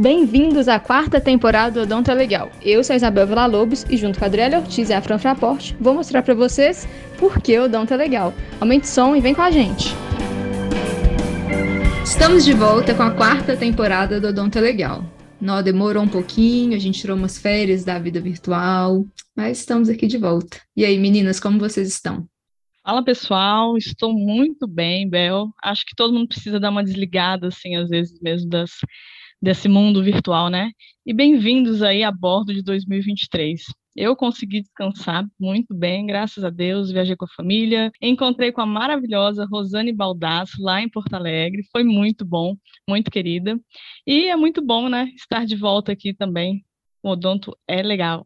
Bem-vindos à quarta temporada do Odonto é Legal. Eu sou a Isabel Villa-Lobos e junto com a Adriana Ortiz e a Fran Fraporte, vou mostrar para vocês por que o Odonto é Legal. Aumente o som e vem com a gente! Estamos de volta com a quarta temporada do Odonto é Legal. Nó demorou um pouquinho, a gente tirou umas férias da vida virtual, mas estamos aqui de volta. E aí, meninas, como vocês estão? Fala pessoal, estou muito bem, Bel. Acho que todo mundo precisa dar uma desligada, assim, às vezes mesmo das, desse mundo virtual, né? E bem-vindos aí a bordo de 2023. Eu consegui descansar muito bem, graças a Deus, viajei com a família, encontrei com a maravilhosa Rosane Baldasso lá em Porto Alegre, foi muito bom, muito querida, e é muito bom, né, estar de volta aqui também, o Odonto é legal.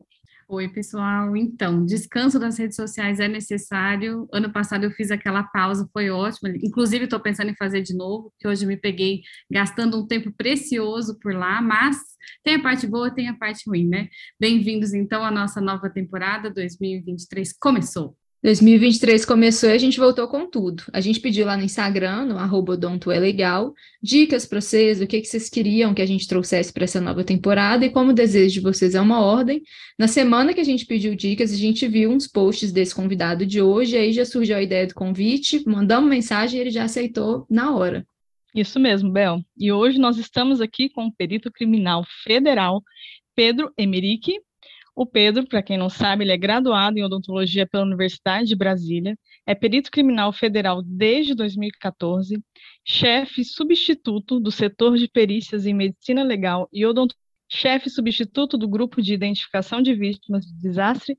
Oi, pessoal. Então, descanso das redes sociais é necessário. Ano passado eu fiz aquela pausa, foi ótimo. Inclusive, estou pensando em fazer de novo, que hoje me peguei gastando um tempo precioso por lá, mas tem a parte boa, tem a parte ruim, né? Bem-vindos, então, à nossa nova temporada 2023. Começou! 2023 começou e a gente voltou com tudo. A gente pediu lá no Instagram, no arroba é dicas para vocês, o que, que vocês queriam que a gente trouxesse para essa nova temporada, e como o desejo de vocês é uma ordem, na semana que a gente pediu dicas, a gente viu uns posts desse convidado de hoje, aí já surgiu a ideia do convite, mandamos mensagem e ele já aceitou na hora. Isso mesmo, Bel. E hoje nós estamos aqui com o perito criminal federal Pedro Emerick, o Pedro, para quem não sabe, ele é graduado em odontologia pela Universidade de Brasília, é perito criminal federal desde 2014, chefe substituto do setor de perícias em medicina legal e chefe substituto do grupo de identificação de vítimas de desastre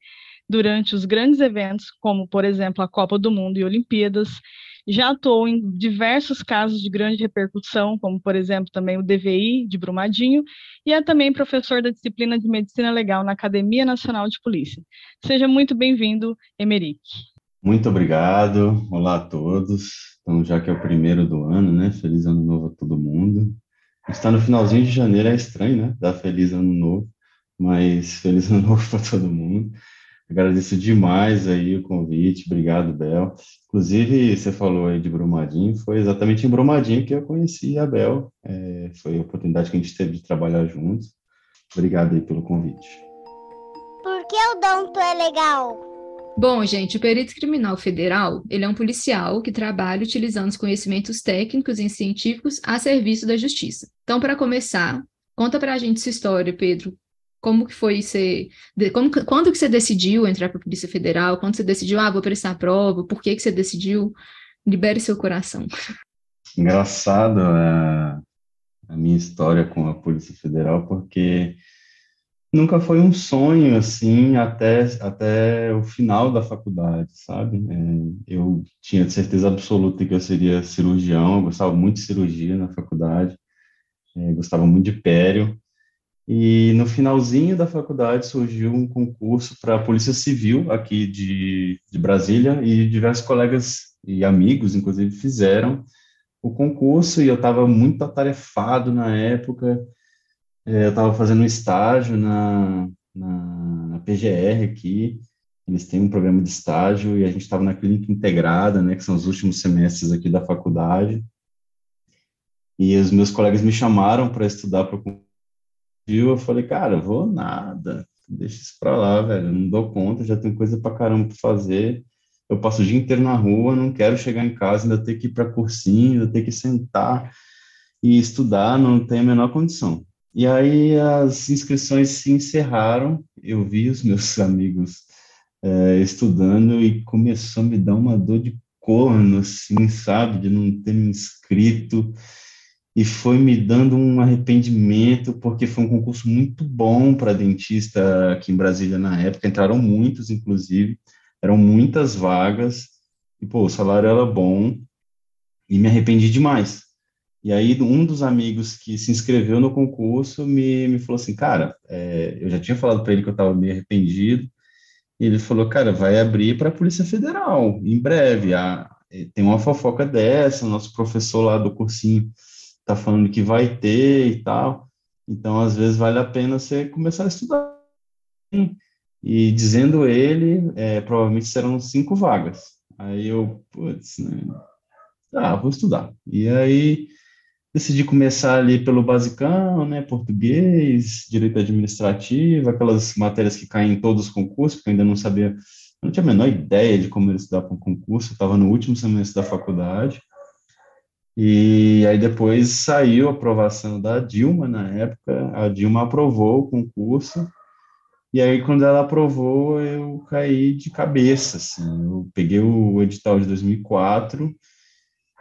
durante os grandes eventos, como, por exemplo, a Copa do Mundo e Olimpíadas, já atuou em diversos casos de grande repercussão, como, por exemplo, também o DVI de Brumadinho, e é também professor da disciplina de Medicina Legal na Academia Nacional de Polícia. Seja muito bem-vindo, Emerick. Muito obrigado. Olá a todos. Então, já que é o primeiro do ano, né? Feliz ano novo a todo mundo. Está no finalzinho de janeiro, é estranho, né? Dar feliz ano novo, mas feliz ano novo para todo mundo. Agradeço demais aí o convite, obrigado, Bel. Inclusive, você falou aí de Brumadinho, foi exatamente em Brumadinho que eu conheci a Bel, é, foi a oportunidade que a gente teve de trabalhar juntos. Obrigado aí pelo convite. Por que o Donto é legal? Bom, gente, o perito criminal federal, ele é um policial que trabalha utilizando os conhecimentos técnicos e científicos a serviço da justiça. Então, para começar, conta para a gente sua história, Pedro. Como que foi ser, como, quando que você decidiu entrar para a Polícia Federal? Quando você decidiu, ah, vou prestar a prova? Por que que você decidiu? Libere seu coração. Engraçado a, a minha história com a Polícia Federal, porque nunca foi um sonho assim até até o final da faculdade, sabe? É, eu tinha certeza absoluta que eu seria cirurgião, eu gostava muito de cirurgia na faculdade, é, gostava muito de pério, e no finalzinho da faculdade surgiu um concurso para a Polícia Civil aqui de, de Brasília e diversos colegas e amigos, inclusive, fizeram o concurso e eu estava muito atarefado na época. É, eu estava fazendo um estágio na, na, na, PGR aqui, eles têm um programa de estágio e a gente estava na clínica integrada, né, que são os últimos semestres aqui da faculdade. E os meus colegas me chamaram para estudar para o viu, eu falei, cara, vou nada, deixa isso pra lá, velho, não dou conta, já tenho coisa pra caramba pra fazer, eu passo o dia inteiro na rua, não quero chegar em casa, ainda ter que ir para cursinho, ainda ter que sentar e estudar, não tem a menor condição. E aí as inscrições se encerraram, eu vi os meus amigos é, estudando e começou a me dar uma dor de corno, assim, sabe, de não ter me inscrito, e foi me dando um arrependimento, porque foi um concurso muito bom para dentista aqui em Brasília na época, entraram muitos, inclusive, eram muitas vagas, e, pô, o salário era bom, e me arrependi demais. E aí, um dos amigos que se inscreveu no concurso me, me falou assim, cara, é, eu já tinha falado para ele que eu estava meio arrependido, e ele falou, cara, vai abrir para a Polícia Federal, em breve, a, tem uma fofoca dessa, nosso professor lá do cursinho tá falando que vai ter e tal. Então, às vezes, vale a pena você começar a estudar. E dizendo ele, é, provavelmente serão cinco vagas. Aí eu, putz, né? Ah, vou estudar. E aí, decidi começar ali pelo basicão, né, português, direito administrativo, aquelas matérias que caem em todos os concursos, porque eu ainda não sabia, não tinha a menor ideia de como estudar para um concurso, estava no último semestre da faculdade, e aí depois saiu a aprovação da Dilma na época, a Dilma aprovou o concurso, e aí quando ela aprovou eu caí de cabeça, assim, eu peguei o edital de 2004,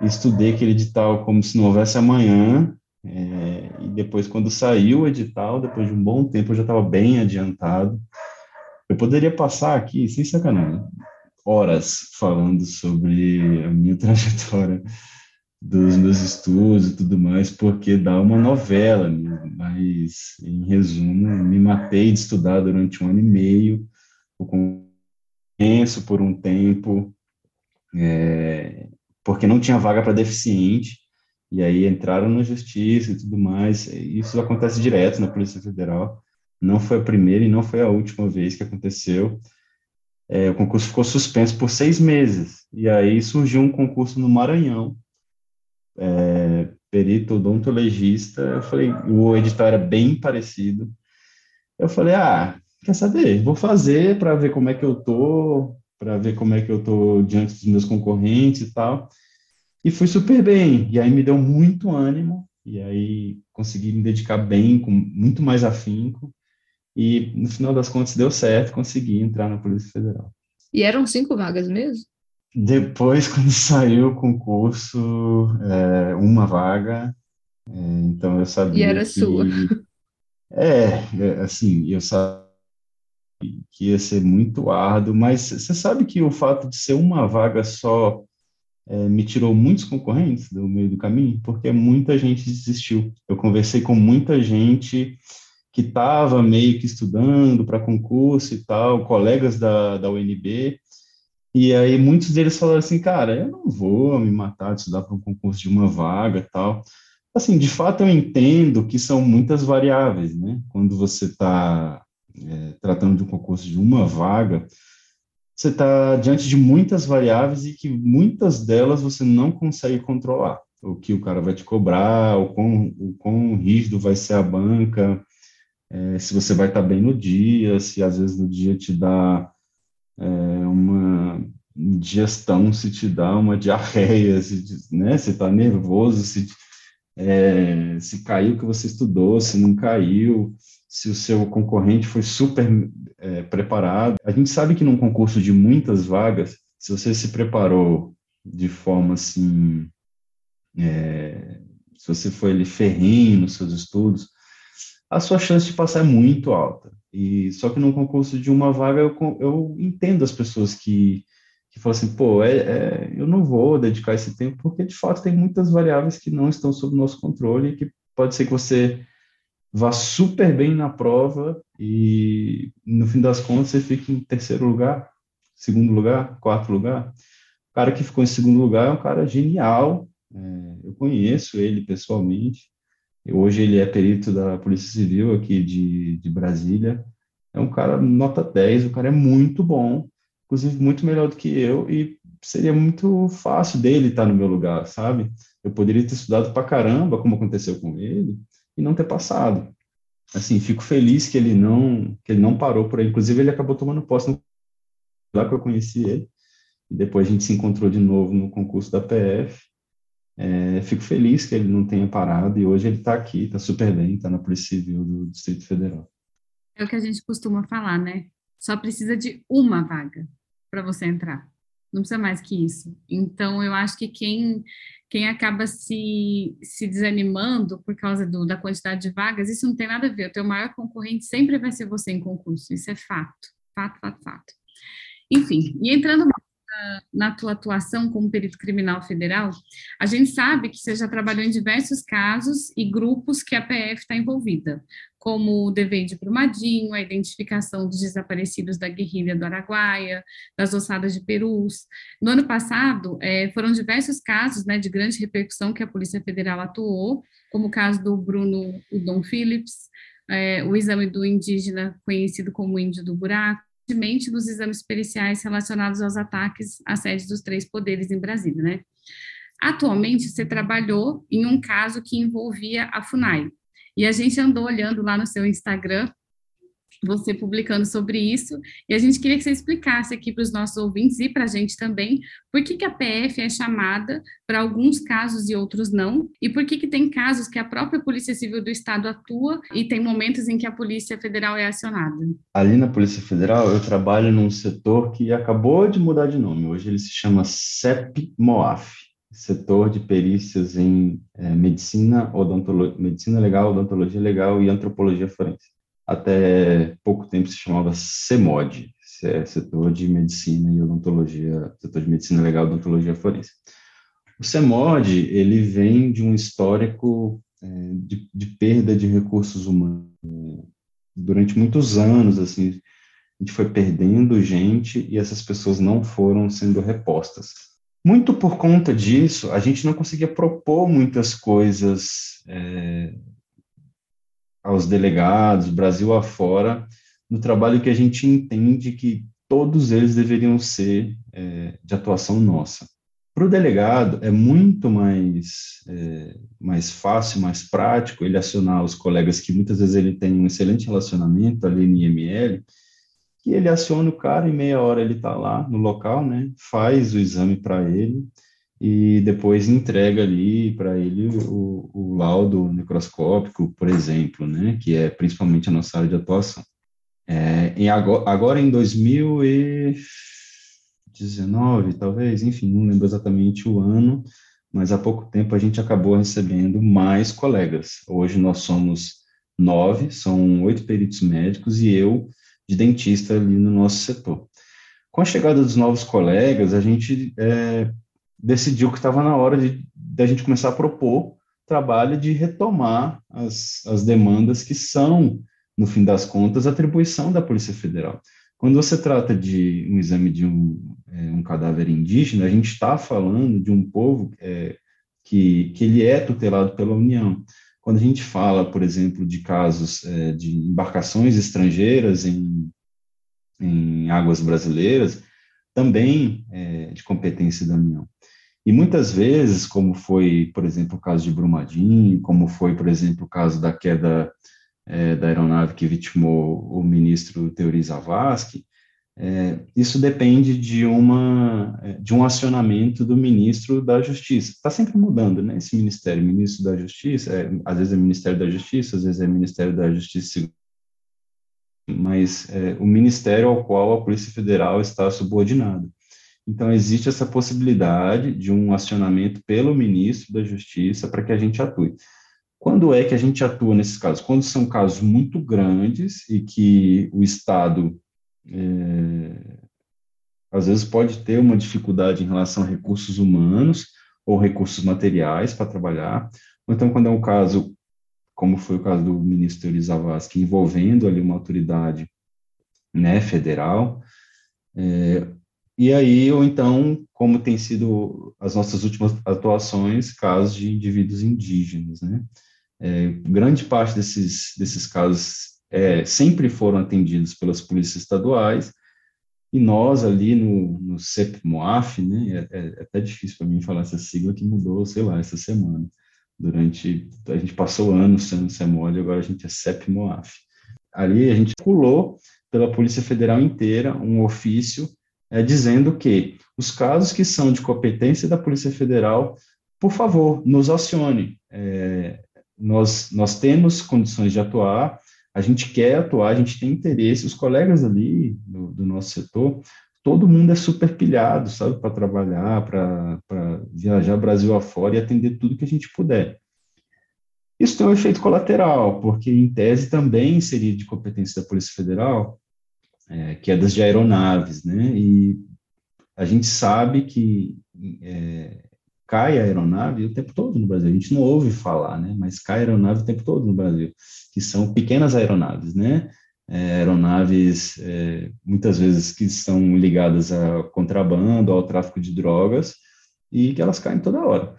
estudei aquele edital como se não houvesse amanhã, é, e depois quando saiu o edital, depois de um bom tempo eu já estava bem adiantado, eu poderia passar aqui, sem sacanagem, horas falando sobre a minha trajetória dos meus estudos e tudo mais, porque dá uma novela mesmo, mas, em resumo, me matei de estudar durante um ano e meio, o penso por um tempo, é, porque não tinha vaga para deficiente, e aí entraram na justiça e tudo mais, isso acontece direto na Polícia Federal, não foi a primeira e não foi a última vez que aconteceu, é, o concurso ficou suspenso por seis meses, e aí surgiu um concurso no Maranhão, é, perito odontologista, eu falei, o edital era bem parecido. Eu falei, ah, quer saber? Vou fazer para ver como é que eu tô, para ver como é que eu tô diante dos meus concorrentes e tal. E fui super bem. E aí me deu muito ânimo, e aí consegui me dedicar bem, com muito mais afinco. E no final das contas deu certo, consegui entrar na Polícia Federal. E eram cinco vagas mesmo? Depois, quando saiu o concurso, é, uma vaga, é, então eu sabia E era que, sua. É, é, assim, eu sabia que ia ser muito árduo, mas você sabe que o fato de ser uma vaga só é, me tirou muitos concorrentes do meio do caminho, porque muita gente desistiu. Eu conversei com muita gente que estava meio que estudando para concurso e tal, colegas da, da UNB, e aí muitos deles falaram assim, cara, eu não vou me matar de estudar para um concurso de uma vaga e tal. Assim, de fato eu entendo que são muitas variáveis, né? Quando você está é, tratando de um concurso de uma vaga, você está diante de muitas variáveis e que muitas delas você não consegue controlar. O que o cara vai te cobrar, o quão, o quão rígido vai ser a banca, é, se você vai estar tá bem no dia, se às vezes no dia te dá é, uma digestão, se te dá uma diarreia, se, né, se está nervoso, se, é, se caiu que você estudou, se não caiu, se o seu concorrente foi super é, preparado. A gente sabe que num concurso de muitas vagas, se você se preparou de forma assim, é, se você foi ali ferrenho nos seus estudos, a sua chance de passar é muito alta. E só que num concurso de uma vaga eu, eu entendo as pessoas que que falam assim, pô, é, é, eu não vou dedicar esse tempo porque de fato tem muitas variáveis que não estão sob nosso controle e que pode ser que você vá super bem na prova e no fim das contas você fique em terceiro lugar, segundo lugar, quarto lugar. O cara que ficou em segundo lugar é um cara genial, é, eu conheço ele pessoalmente, Hoje ele é perito da Polícia Civil aqui de, de Brasília. É um cara nota 10, o cara é muito bom, inclusive muito melhor do que eu, e seria muito fácil dele estar no meu lugar, sabe? Eu poderia ter estudado pra caramba, como aconteceu com ele, e não ter passado. Assim, fico feliz que ele não que ele não parou por aí. Inclusive, ele acabou tomando posse no... lá que eu conheci ele. E depois a gente se encontrou de novo no concurso da PF. É, fico feliz que ele não tenha parado e hoje ele está aqui, está super bem, está na Polícia Civil do Distrito Federal. É o que a gente costuma falar, né? Só precisa de uma vaga para você entrar. Não precisa mais que isso. Então, eu acho que quem, quem acaba se, se desanimando por causa do, da quantidade de vagas, isso não tem nada a ver. O teu maior concorrente sempre vai ser você em concurso. Isso é fato. Fato, fato, fato. Enfim, e entrando na tua atuação como perito criminal federal, a gente sabe que você já trabalhou em diversos casos e grupos que a PF está envolvida, como o dever de Brumadinho, a identificação dos desaparecidos da guerrilha do Araguaia, das ossadas de Perus. No ano passado, é, foram diversos casos né, de grande repercussão que a Polícia Federal atuou, como o caso do Bruno Udon Phillips, é, o exame do indígena conhecido como índio do buraco, dos exames periciais relacionados aos ataques à sede dos três poderes em Brasília, né? Atualmente, você trabalhou em um caso que envolvia a FUNAI. E a gente andou olhando lá no seu Instagram você publicando sobre isso, e a gente queria que você explicasse aqui para os nossos ouvintes e para a gente também, por que, que a PF é chamada para alguns casos e outros não, e por que, que tem casos que a própria Polícia Civil do Estado atua e tem momentos em que a Polícia Federal é acionada. Ali na Polícia Federal, eu trabalho num setor que acabou de mudar de nome, hoje ele se chama CEP-MOAF, setor de perícias em é, medicina, odontologia, medicina legal, odontologia legal e antropologia forense até pouco tempo se chamava CEMOD, é setor de medicina e odontologia, setor de medicina legal e odontologia forense. O CEMOD, ele vem de um histórico é, de, de, perda de recursos humanos. Durante muitos anos, assim, a gente foi perdendo gente e essas pessoas não foram sendo repostas. Muito por conta disso, a gente não conseguia propor muitas coisas é, aos delegados, Brasil afora, no trabalho que a gente entende que todos eles deveriam ser é, de atuação nossa. Para o delegado, é muito mais, é, mais fácil, mais prático ele acionar os colegas que muitas vezes ele tem um excelente relacionamento ali no IML, que ele aciona o cara, em meia hora ele está lá no local, né, faz o exame para ele, e depois entrega ali para ele o, o, laudo necroscópico, por exemplo, né, que é principalmente a nossa área de atuação. É, em agora, agora, em 2019, talvez, enfim, não lembro exatamente o ano, mas há pouco tempo a gente acabou recebendo mais colegas. Hoje nós somos nove, são oito peritos médicos e eu de dentista ali no nosso setor. Com a chegada dos novos colegas, a gente é, decidiu que estava na hora de, de a gente começar a propor trabalho de retomar as, as demandas que são, no fim das contas, atribuição da Polícia Federal. Quando você trata de um exame de um, é, um cadáver indígena, a gente está falando de um povo é, que, que ele é tutelado pela União. Quando a gente fala, por exemplo, de casos é, de embarcações estrangeiras em, em águas brasileiras, também é de competência da União. E muitas vezes, como foi, por exemplo, o caso de Brumadinho, como foi, por exemplo, o caso da queda é, da aeronave que vitimou o ministro Teori Zavascki, é, isso depende de, uma, é, de um acionamento do ministro da Justiça. Está sempre mudando, né, esse ministério, ministro da Justiça, é, às vezes é Ministério da Justiça, às vezes é Ministério da Justiça mas é, o ministério ao qual a Polícia Federal está subordinada. Então, existe essa possibilidade de um acionamento pelo ministro da Justiça para que a gente atue. Quando é que a gente atua nesses casos? Quando são casos muito grandes e que o Estado, é, às vezes, pode ter uma dificuldade em relação a recursos humanos ou recursos materiais para trabalhar, ou então quando é um caso, como foi o caso do ministro Euri Zavascki, envolvendo ali uma autoridade né, federal, é, e aí, ou então, como tem sido as nossas últimas atuações, casos de indivíduos indígenas, né? É, grande parte desses, desses casos é, sempre foram atendidos pelas polícias estaduais, e nós ali no, no CEP-MOAF, né, é, é até difícil para mim falar essa sigla que mudou, sei lá, essa semana. Durante, a gente passou anos sendo CEMOD, agora a gente é CEP-MOAF. Ali a gente pulou pela Polícia Federal inteira um ofício é, dizendo que os casos que são de competência da Polícia Federal, por favor, nos acione. É, nós, nós temos condições de atuar, a gente quer atuar, a gente tem interesse, os colegas ali do, do nosso setor, todo mundo é super pilhado, sabe, para trabalhar, para viajar Brasil afora e atender tudo que a gente puder. Isso tem um efeito colateral, porque em tese também seria de competência da Polícia Federal é, quedas de aeronaves, né? E a gente sabe que é, cai a aeronave o tempo todo no Brasil. A gente não ouve falar, né? Mas cai a aeronave o tempo todo no Brasil, que são pequenas aeronaves, né? É, aeronaves é, muitas vezes que são ligadas a contrabando, ao tráfico de drogas e que elas caem toda hora.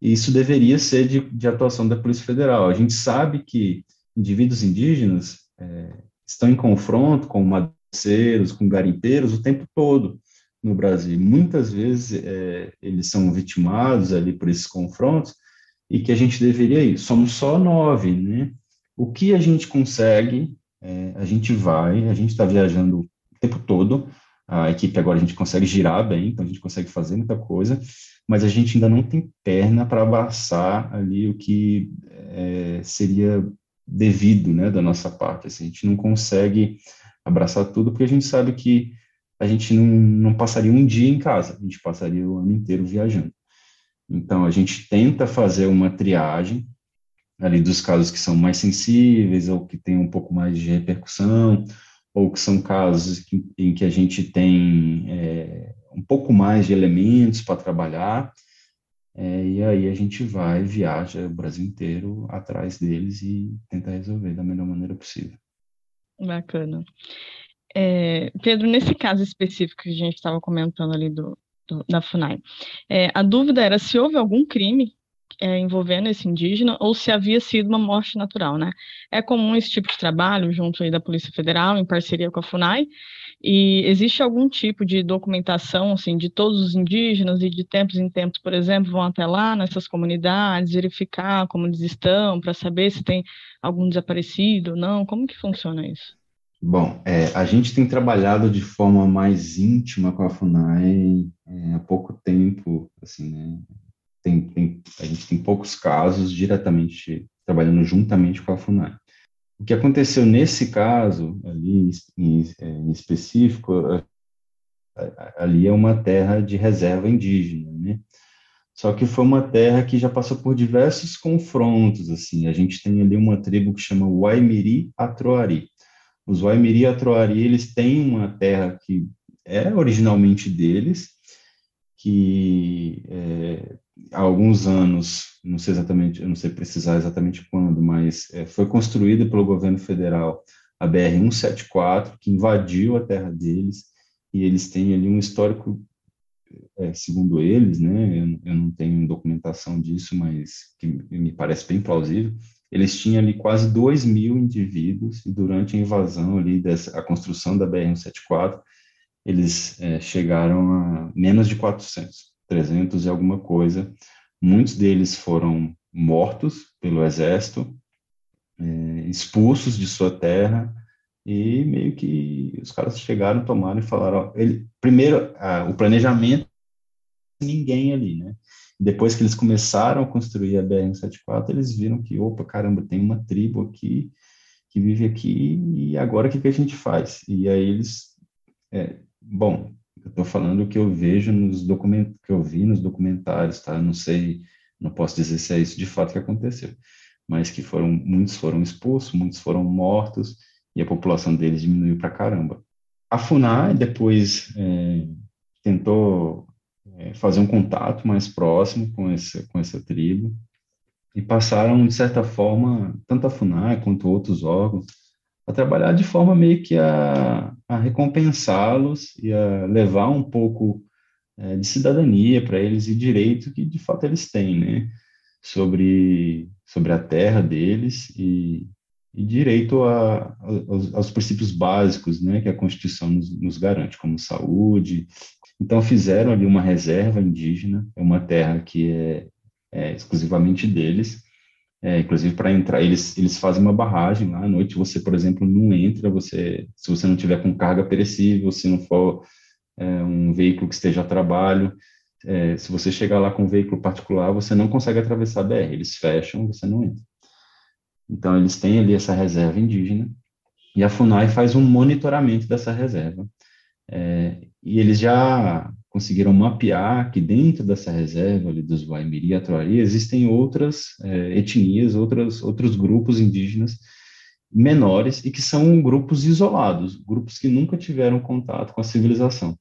E isso deveria ser de, de atuação da Polícia Federal. A gente sabe que indivíduos indígenas é, estão em confronto com madeireiros, com garimpeiros o tempo todo. no Brasil. Muitas vezes é, eles são vitimados ali por esses confrontos e que a gente deveria ir. Somos só nove, né? O que a gente consegue, é, a gente vai, a gente está viajando o tempo todo, a equipe agora a gente consegue girar bem, então a gente consegue fazer muita coisa, mas a gente ainda não tem perna para abraçar ali o que é, seria devido, né, da nossa parte. Assim, a gente não consegue abraçar tudo porque a gente sabe que a gente não, não passaria um dia em casa, a gente passaria o ano inteiro viajando. Então, a gente tenta fazer uma triagem ali dos casos que são mais sensíveis ou que têm um pouco mais de repercussão, ou que são casos que, em que a gente tem é, um pouco mais de elementos para trabalhar, é, e aí a gente vai, viaja o Brasil inteiro atrás deles e tenta resolver da melhor maneira possível. Bacana. É, Pedro, nesse caso específico que a gente estava comentando ali do, do da FUNAI, é, a dúvida era se houve algum crime é, envolvendo esse indígena ou se havia sido uma morte natural, né? É comum esse tipo de trabalho junto aí da Polícia Federal, em parceria com a FUNAI, e existe algum tipo de documentação, assim, de todos os indígenas e de tempos em tempos, por exemplo, vão até lá nessas comunidades, verificar como eles estão, para saber se tem algum desaparecido ou não? Como que funciona isso? Bom, é, a gente tem trabalhado de forma mais íntima com a FUNAI é, há pouco tempo, assim, né? Tem, tem, a gente tem poucos casos diretamente trabalhando juntamente com a FUNAI. O que aconteceu nesse caso, ali em, em específico, ali é uma terra de reserva indígena, né? Só que foi uma terra que já passou por diversos confrontos, assim. A gente tem ali uma tribo que chama Waimiri Atroari. Os Waimiri Atroari, eles têm uma terra que é originalmente deles, que é, há alguns anos, não sei exatamente, eu não sei precisar exatamente quando, mas é, foi construída pelo governo federal a BR 174, que invadiu a terra deles, e eles têm ali um histórico, é, segundo eles, né, eu, eu, não tenho documentação disso, mas que me parece bem plausível, eles tinham ali quase 2 mil indivíduos, e durante a invasão ali, dessa, a construção da BR-174, eles é, chegaram a menos de 400, 300 e alguma coisa. Muitos deles foram mortos pelo exército, é, expulsos de sua terra, e meio que os caras chegaram, tomaram e falaram, ele, primeiro, a, o planejamento, ninguém ali, né? Depois que eles começaram a construir a BR-174, eles viram que, opa, caramba, tem uma tribo aqui que vive aqui e agora o que, que a gente faz? E aí eles, é, bom, estou falando o que eu vejo nos documentos, que eu vi nos documentários, tá? Não sei, não posso dizer se é isso de fato que aconteceu, mas que foram, muitos foram expulsos, muitos foram mortos e a população deles diminuiu para caramba. A FUNAI depois é, tentou é, fazer um contato mais próximo com essa, com essa tribo, e passaram, de certa forma, tanto a FUNAI quanto outros órgãos, a trabalhar de forma meio que a, a recompensá-los e a levar um pouco é, de cidadania para eles e direito que de fato eles têm, né? Sobre, sobre a terra deles e, e direito a, aos, aos, princípios básicos, né? Que a Constituição nos, nos garante, como saúde, então fizeram ali uma reserva indígena, é uma terra que é, é exclusivamente deles, é, inclusive para entrar, eles, eles fazem uma barragem lá à noite, você, por exemplo, não entra, você, se você não tiver com carga perecível, se não for é, um veículo que esteja a trabalho, é, se você chegar lá com um veículo particular, você não consegue atravessar a BR, eles fecham, você não entra. Então, eles têm ali essa reserva indígena, e a FUNAI faz um monitoramento dessa reserva. É, e eles já conseguiram mapear que dentro dessa reserva ali dos Waimiri e Atuari existem outras é, etnias, outras, outros grupos indígenas menores e que são grupos isolados, grupos que nunca tiveram contato com a civilização.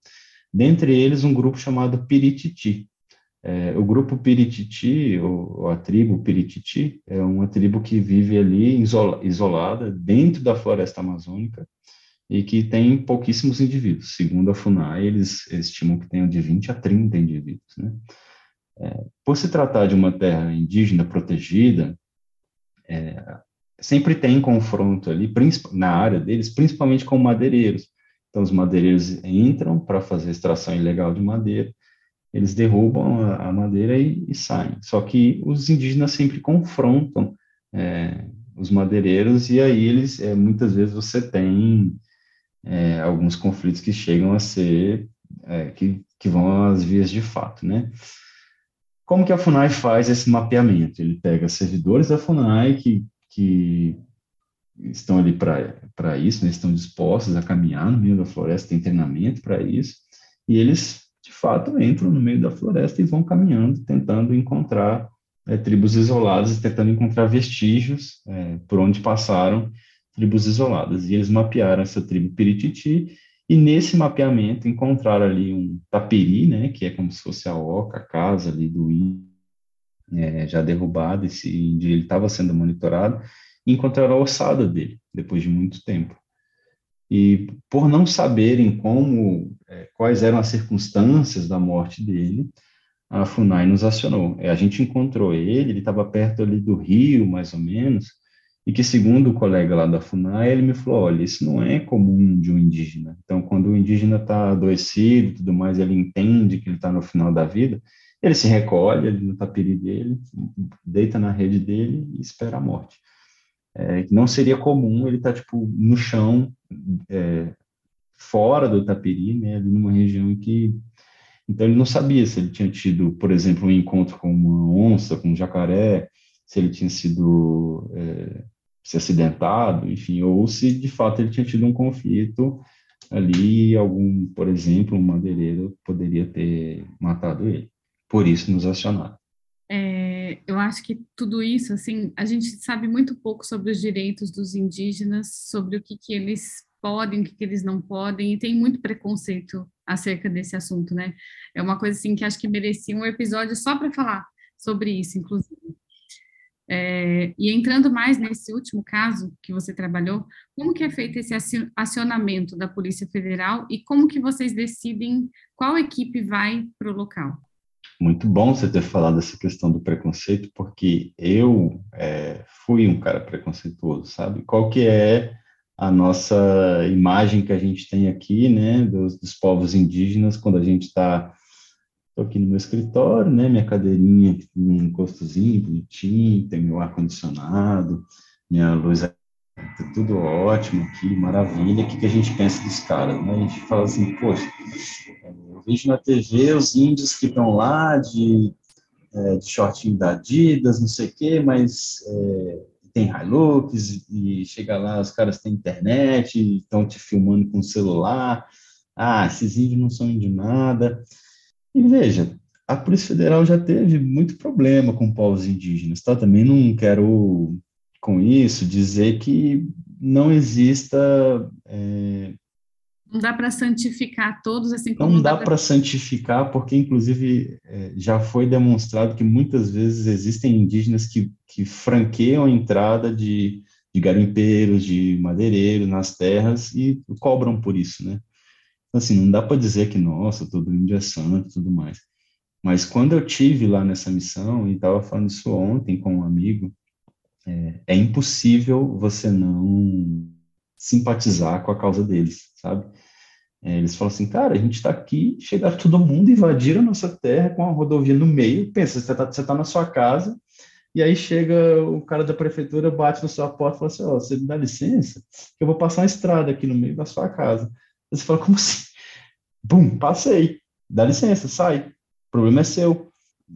Dentre eles, um grupo chamado Pirititi. É, o grupo Pirititi, ou, ou, a tribo Pirititi, é uma tribo que vive ali isola, isolada dentro da floresta amazônica, e que tem pouquíssimos indivíduos. Segundo a FUNAI, eles, estimam que tenham de 20 a 30 indivíduos. Né? É, por se tratar de uma terra indígena protegida, é, sempre tem confronto ali, na área deles, principalmente com madeireiros, Então, os madeireiros entram para fazer extração ilegal de madeira, eles derrubam a, a madeira e, e, saem. Só que os indígenas sempre confrontam é, os madeireiros, e aí eles, é, muitas vezes você tem é, alguns conflitos que chegam a ser, é, que, que vão às vias de fato, né? Como que a FUNAI faz esse mapeamento? Ele pega servidores da FUNAI que, que estão ali para isso, né, estão dispostos a caminhar no meio da floresta, tem treinamento para isso, e eles, de fato, entram no meio da floresta e vão caminhando, tentando encontrar é, tribos isoladas, tentando encontrar vestígios é, por onde passaram tribos isoladas. E eles mapearam essa tribo Pirititi, e nesse mapeamento encontraram ali um tapiri, né, que é como se fosse a oca, a casa ali do índio, é, já derrubado, esse índio ele estava sendo monitorado, e encontraram a ossada dele, depois de muito tempo. E por não saberem como, é, quais eram as circunstâncias da morte dele, a FUNAI nos acionou. É, a gente encontrou ele, ele estava perto ali do rio, mais ou menos, e que segundo o colega lá da FUNAI, ele me falou, olha, isso não é comum de um indígena. Então, quando o indígena está adoecido e tudo mais, ele entende que ele está no final da vida, ele se recolhe ali no tapiri dele, deita na rede dele e espera a morte. É, não seria comum ele estar, tá, tipo, no chão, é, fora do tapiri, né, ali numa região que então ele não sabia se ele tinha tido, por exemplo, um encontro com uma onça, com um jacaré, se ele tinha sido é, se acidentado, enfim, ou se de fato ele tinha tido um conflito ali, algum, por exemplo, um madeireiro poderia ter matado ele. Por isso nos acionaram. É, eu acho que tudo isso, assim, a gente sabe muito pouco sobre os direitos dos indígenas, sobre o que, que eles podem, o que, que eles não podem, e tem muito preconceito acerca desse assunto, né? É uma coisa, assim, que acho que merecia um episódio só para falar sobre isso, inclusive. É, e entrando mais nesse último caso que você trabalhou, como que é feito esse acionamento da Polícia Federal e como que vocês decidem qual equipe vai para o local? Muito bom você ter falado essa questão do preconceito, porque eu é, fui um cara preconceituoso, sabe? Qual que é a nossa imagem que a gente tem aqui, né, dos, dos povos indígenas, quando a gente está Estou aqui no meu escritório, né? Minha cadeirinha, um encostozinho, bonitinho, tem meu ar-condicionado, minha luz é tudo ótimo aqui, maravilha. O que, que a gente pensa dos caras, né? A gente fala assim, poxa, eu vejo na TV os índios que estão lá de, é, de shortinho da Adidas, não sei o quê, mas é, tem Hilux e chega lá, os caras têm internet, estão te filmando com celular. Ah, esses índios não são de nada. E veja, a Polícia Federal já teve muito problema com povos indígenas, tá? Também não quero, com isso, dizer que não exista. É... Não dá para santificar todos assim como. Não dá, dá para santificar, porque, inclusive, é, já foi demonstrado que muitas vezes existem indígenas que, que franqueiam a entrada de, de garimpeiros, de madeireiros nas terras e cobram por isso, né? Assim, não dá para dizer que, nossa, todo índio é santo e tudo mais. Mas quando eu tive lá nessa missão, e estava falando isso ontem com um amigo, é, é, impossível você não simpatizar com a causa deles, sabe? É, eles falam assim, cara, a gente está aqui, chegaram todo mundo, invadiram a nossa terra com a rodovia no meio, pensa, você está tá na sua casa, e aí chega o cara da prefeitura, bate na sua porta e fala assim, ó, oh, você me dá licença, eu vou passar uma estrada aqui no meio da sua casa. Você fala, como assim? Bum, passei. Dá licença, sai. O problema é seu.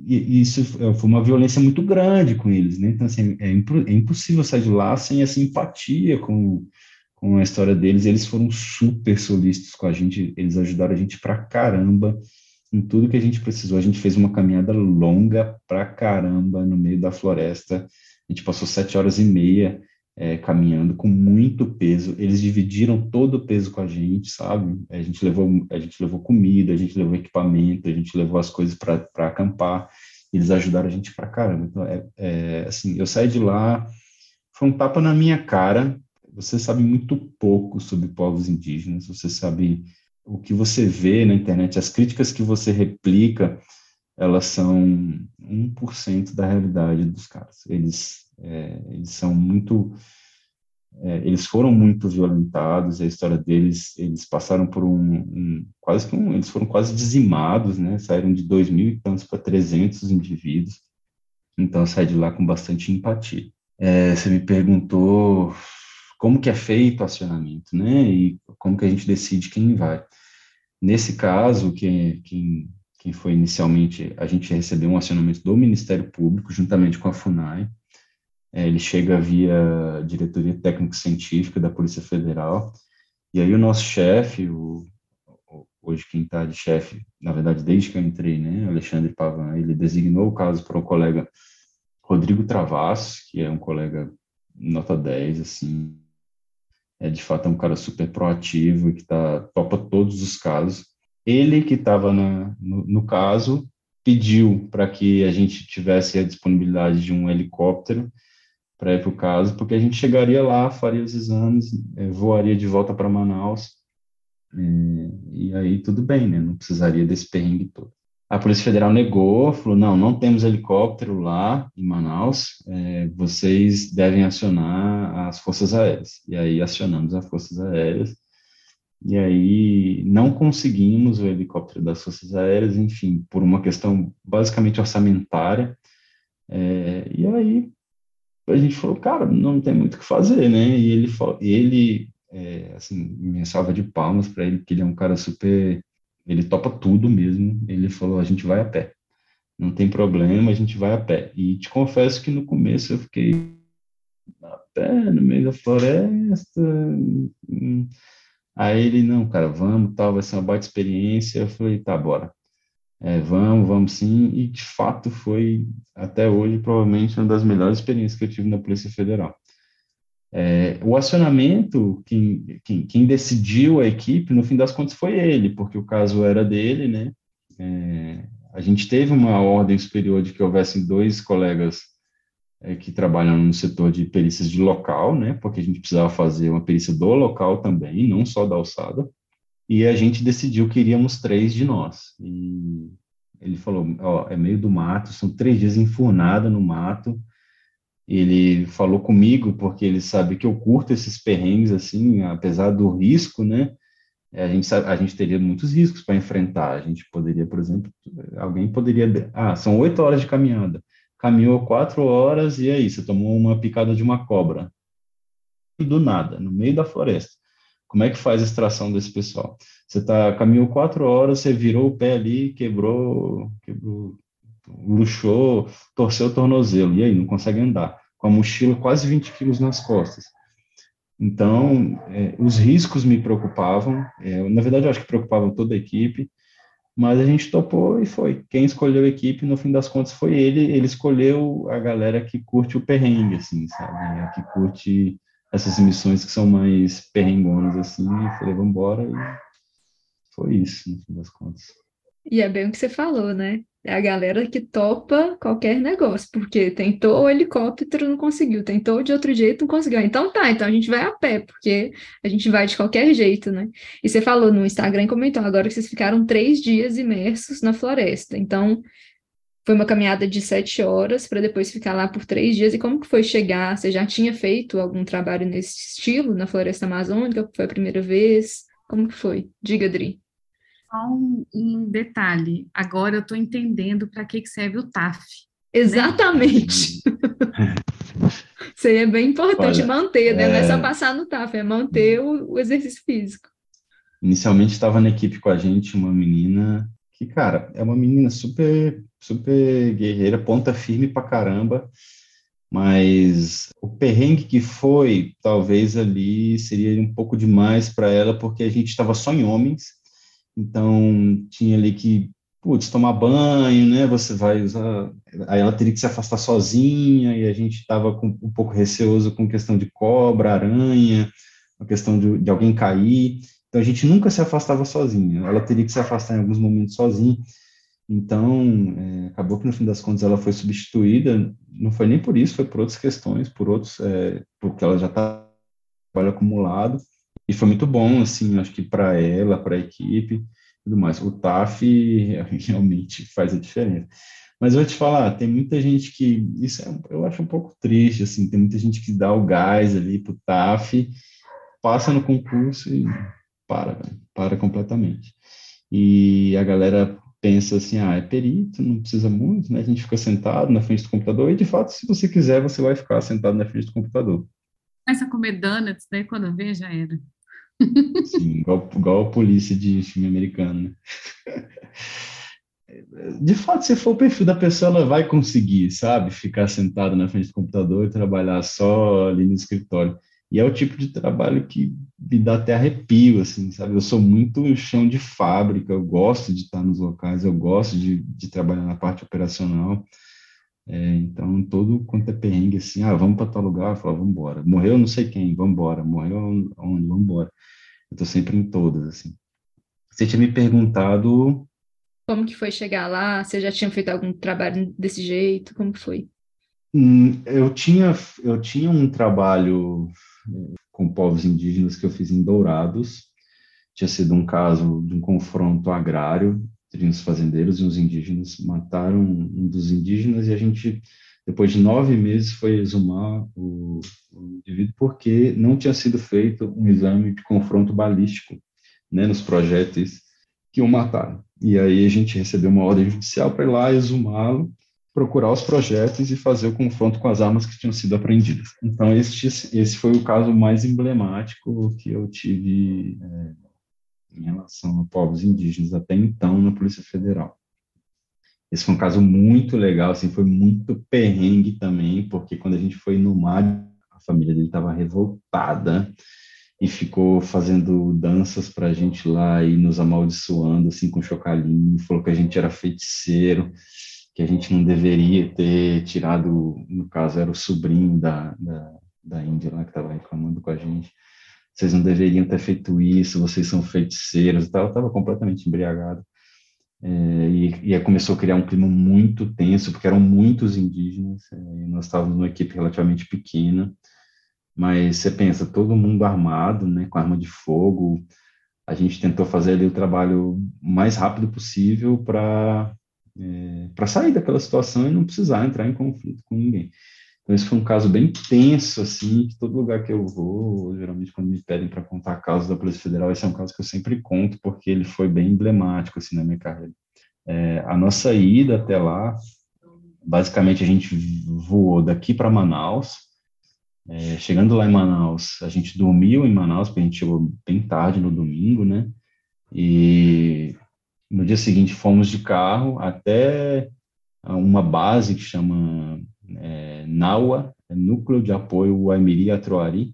E, isso foi uma violência muito grande com eles, né? Então, assim, é, é impossível sair de lá sem essa empatia com, com a história deles. Eles foram super solícitos com a gente, eles ajudaram a gente pra caramba em tudo que a gente precisou. A gente fez uma caminhada longa pra caramba no meio da floresta. A gente passou sete horas e meia é, caminhando com muito peso. Eles dividiram todo o peso com a gente, sabe? A gente levou, a gente levou comida, a gente levou equipamento, a gente levou as coisas para acampar. Eles ajudaram a gente para caramba. Então, é, é, assim, eu saí de lá, foi um tapa na minha cara. Você sabe muito pouco sobre povos indígenas, você sabe o que você vê na internet, as críticas que você replica, elas são 1% da realidade dos caras. Eles é, eles são muito é, eles foram muito violentados, a história deles, eles passaram por um, um quase que um, eles foram quase dizimados, né, saíram de dois mil e tantos para 300 indivíduos, então saí de lá com bastante empatia. É, você me perguntou como que é feito o acionamento, né, e como que a gente decide quem vai. Nesse caso, quem, quem, quem foi inicialmente, a gente recebeu um acionamento do Ministério Público, juntamente com a FUNAI, é, ele chega via diretoria técnico-científica da Polícia Federal, e aí o nosso chefe, o, hoje quem está de chefe, na verdade desde que eu entrei, né, Alexandre Pavan, ele designou o caso para o colega Rodrigo Travassos, que é um colega nota 10, assim, é de fato é um cara super proativo e que tá, topa todos os casos. Ele que estava no, no caso pediu para que a gente tivesse a disponibilidade de um helicóptero para ir para o caso, porque a gente chegaria lá, faria os exames, é, voaria de volta para Manaus, é, e aí tudo bem, né? Não precisaria desse perrengue todo. A Polícia Federal negou, falou: não, não temos helicóptero lá em Manaus, é, vocês devem acionar as Forças Aéreas. E aí acionamos as Forças Aéreas, e aí não conseguimos o helicóptero das Forças Aéreas, enfim, por uma questão basicamente orçamentária. É, e aí a gente falou, cara, não tem muito o que fazer, né? E ele, ele é, assim, minha salva de palmas para ele, que ele é um cara super, ele topa tudo mesmo. Ele falou, a gente vai a pé, não tem problema, a gente vai a pé. E te confesso que no começo eu fiquei a pé, no meio da floresta. Hum. Aí ele, não, cara, vamos, tal, vai ser uma baita experiência. Eu falei, tá, bora é, vamos, vamos sim, e de fato foi, até hoje, provavelmente uma das melhores experiências que eu tive na Polícia Federal. É, o acionamento, quem, quem, quem, decidiu a equipe, no fim das contas, foi ele, porque o caso era dele, né? É, a gente teve uma ordem superior de que houvessem dois colegas é, que trabalham no setor de perícias de local, né? Porque a gente precisava fazer uma perícia do local também, não só da alçada e a gente decidiu que iríamos três de nós. E ele falou, ó, é meio do mato, são três dias enfurnado no mato. Ele falou comigo porque ele sabe que eu curto esses perrengues assim, apesar do risco, né? A gente sabe, a gente teria muitos riscos para enfrentar. A gente poderia, por exemplo, alguém poderia, ah, são oito horas de caminhada. Caminhou quatro horas e aí você tomou uma picada de uma cobra do nada, no meio da floresta. Como é que faz a extração desse pessoal? Você tá, caminhou quatro horas, você virou o pé ali, quebrou, quebrou, luxou, torceu o tornozelo, e aí, não consegue andar, com a mochila quase 20 quilos nas costas. Então, é, os riscos me preocupavam, é, na verdade, eu acho que preocupavam toda a equipe, mas a gente topou e foi. Quem escolheu a equipe, no fim das contas, foi ele. Ele escolheu a galera que curte o perrengue, assim, sabe? Que curte essas emissões que são mais perrengonas, assim, e falei, vamos embora, e foi isso, no fim das contas. E é bem o que você falou, né? É a galera que topa qualquer negócio, porque tentou o helicóptero, não conseguiu, tentou de outro jeito, não conseguiu. Então tá, então a gente vai a pé, porque a gente vai de qualquer jeito, né? E você falou no Instagram e comentou agora que vocês ficaram três dias imersos na floresta. Então, foi uma caminhada de sete horas para depois ficar lá por três dias. E como que foi chegar? Você já tinha feito algum trabalho nesse estilo na Floresta Amazônica? Foi a primeira vez? Como que foi? Diga, Dri. Só um, um detalhe. Agora eu estou entendendo para que, que serve o TAF. Né? Exatamente. Né? Isso aí é bem importante Olha, manter, né? É... Não é só passar no TAF, é manter o, o exercício físico. Inicialmente estava na equipe com a gente uma menina que, cara, é uma menina super, super guerreira, ponta firme pra caramba, mas o perrengue que foi, talvez ali seria um pouco demais para ela, porque a gente estava só em homens, então tinha ali que, putz, tomar banho, né, você vai usar, aí ela teria que se afastar sozinha, e a gente estava um pouco receoso com questão de cobra, aranha, a questão de, de alguém cair, então a gente nunca se afastava sozinha, ela teria que se afastar em alguns momentos sozinha. Então, é, acabou que no fim das contas ela foi substituída, não foi nem por isso, foi por outras questões, por outros, é, porque ela já está trabalho acumulado, e foi muito bom, assim, acho que para ela, para a equipe, tudo mais. O TAF realmente faz a diferença. Mas eu vou te falar, tem muita gente que, isso é, eu acho um pouco triste, assim, tem muita gente que dá o gás ali pro TAF, passa no concurso e para, para completamente. E a galera pensa assim, ah, é perito, não precisa muito, né? A gente fica sentado na frente do computador e, de fato, se você quiser, você vai ficar sentado na frente do computador. Começa a comer donuts, daí quando vê, já era. Sim, igual, igual a polícia de filme americano, né? De fato, se for o perfil da pessoa, ela vai conseguir, sabe? Ficar sentada na frente do computador e trabalhar só ali no escritório. E é o tipo de trabalho que me dá até arrepio, assim, sabe? Eu sou muito chão de fábrica, eu gosto de estar nos locais, eu gosto de, de trabalhar na parte operacional. É, então, todo quanto é perrengue, assim, ah, vamos para tal lugar, eu falo, vamos embora. Morreu não sei quem, vamos embora. Morreu onde, vamos embora. Eu estou sempre em todas, assim. Você tinha me perguntado... Como que foi chegar lá? Você já tinha feito algum trabalho desse jeito? Como que foi? Hum, eu tinha, eu tinha um trabalho com povos indígenas que eu fiz em Dourados. Tinha sido um caso de um confronto agrário entre os fazendeiros e os indígenas. Mataram um dos indígenas e a gente, depois de nove meses, foi exumar o, o indivíduo porque não tinha sido feito um exame de confronto balístico né, nos projéteis que o mataram. E aí a gente recebeu uma ordem judicial para ir lá exumá-lo procurar os projetos e fazer o confronto com as armas que tinham sido apreendidas. Então, este, esse foi o caso mais emblemático que eu tive é, em relação a povos indígenas até então na Polícia Federal. Esse foi um caso muito legal, assim, foi muito perrengue também, porque quando a gente foi no mar, a família dele estava revoltada e ficou fazendo danças para a gente lá e nos amaldiçoando, assim, com chocalinho, falou que a gente era feiticeiro, que a gente não deveria ter tirado, no caso era o sobrinho da, da, da Índia lá que estava reclamando com a gente, vocês não deveriam ter feito isso, vocês são feiticeiros e tal, eu estava completamente embriagado. É, e, e começou a criar um clima muito tenso, porque eram muitos indígenas, é, nós estávamos numa equipe relativamente pequena, mas você pensa, todo mundo armado, né, com arma de fogo, a gente tentou fazer ali o trabalho mais rápido possível para é, para sair daquela situação e não precisar entrar em conflito com ninguém. Então, esse foi um caso bem tenso, assim, que todo lugar que eu vou, geralmente quando me pedem para contar casos da Polícia Federal, esse é um caso que eu sempre conto, porque ele foi bem emblemático, assim, na minha carreira. É, a nossa ida até lá, basicamente a gente voou daqui para Manaus, é, chegando lá em Manaus, a gente dormiu em Manaus, porque a gente chegou bem tarde no domingo, né, e no dia seguinte, fomos de carro até uma base que chama é, NAUA, é Núcleo de Apoio Aimiri Atroari,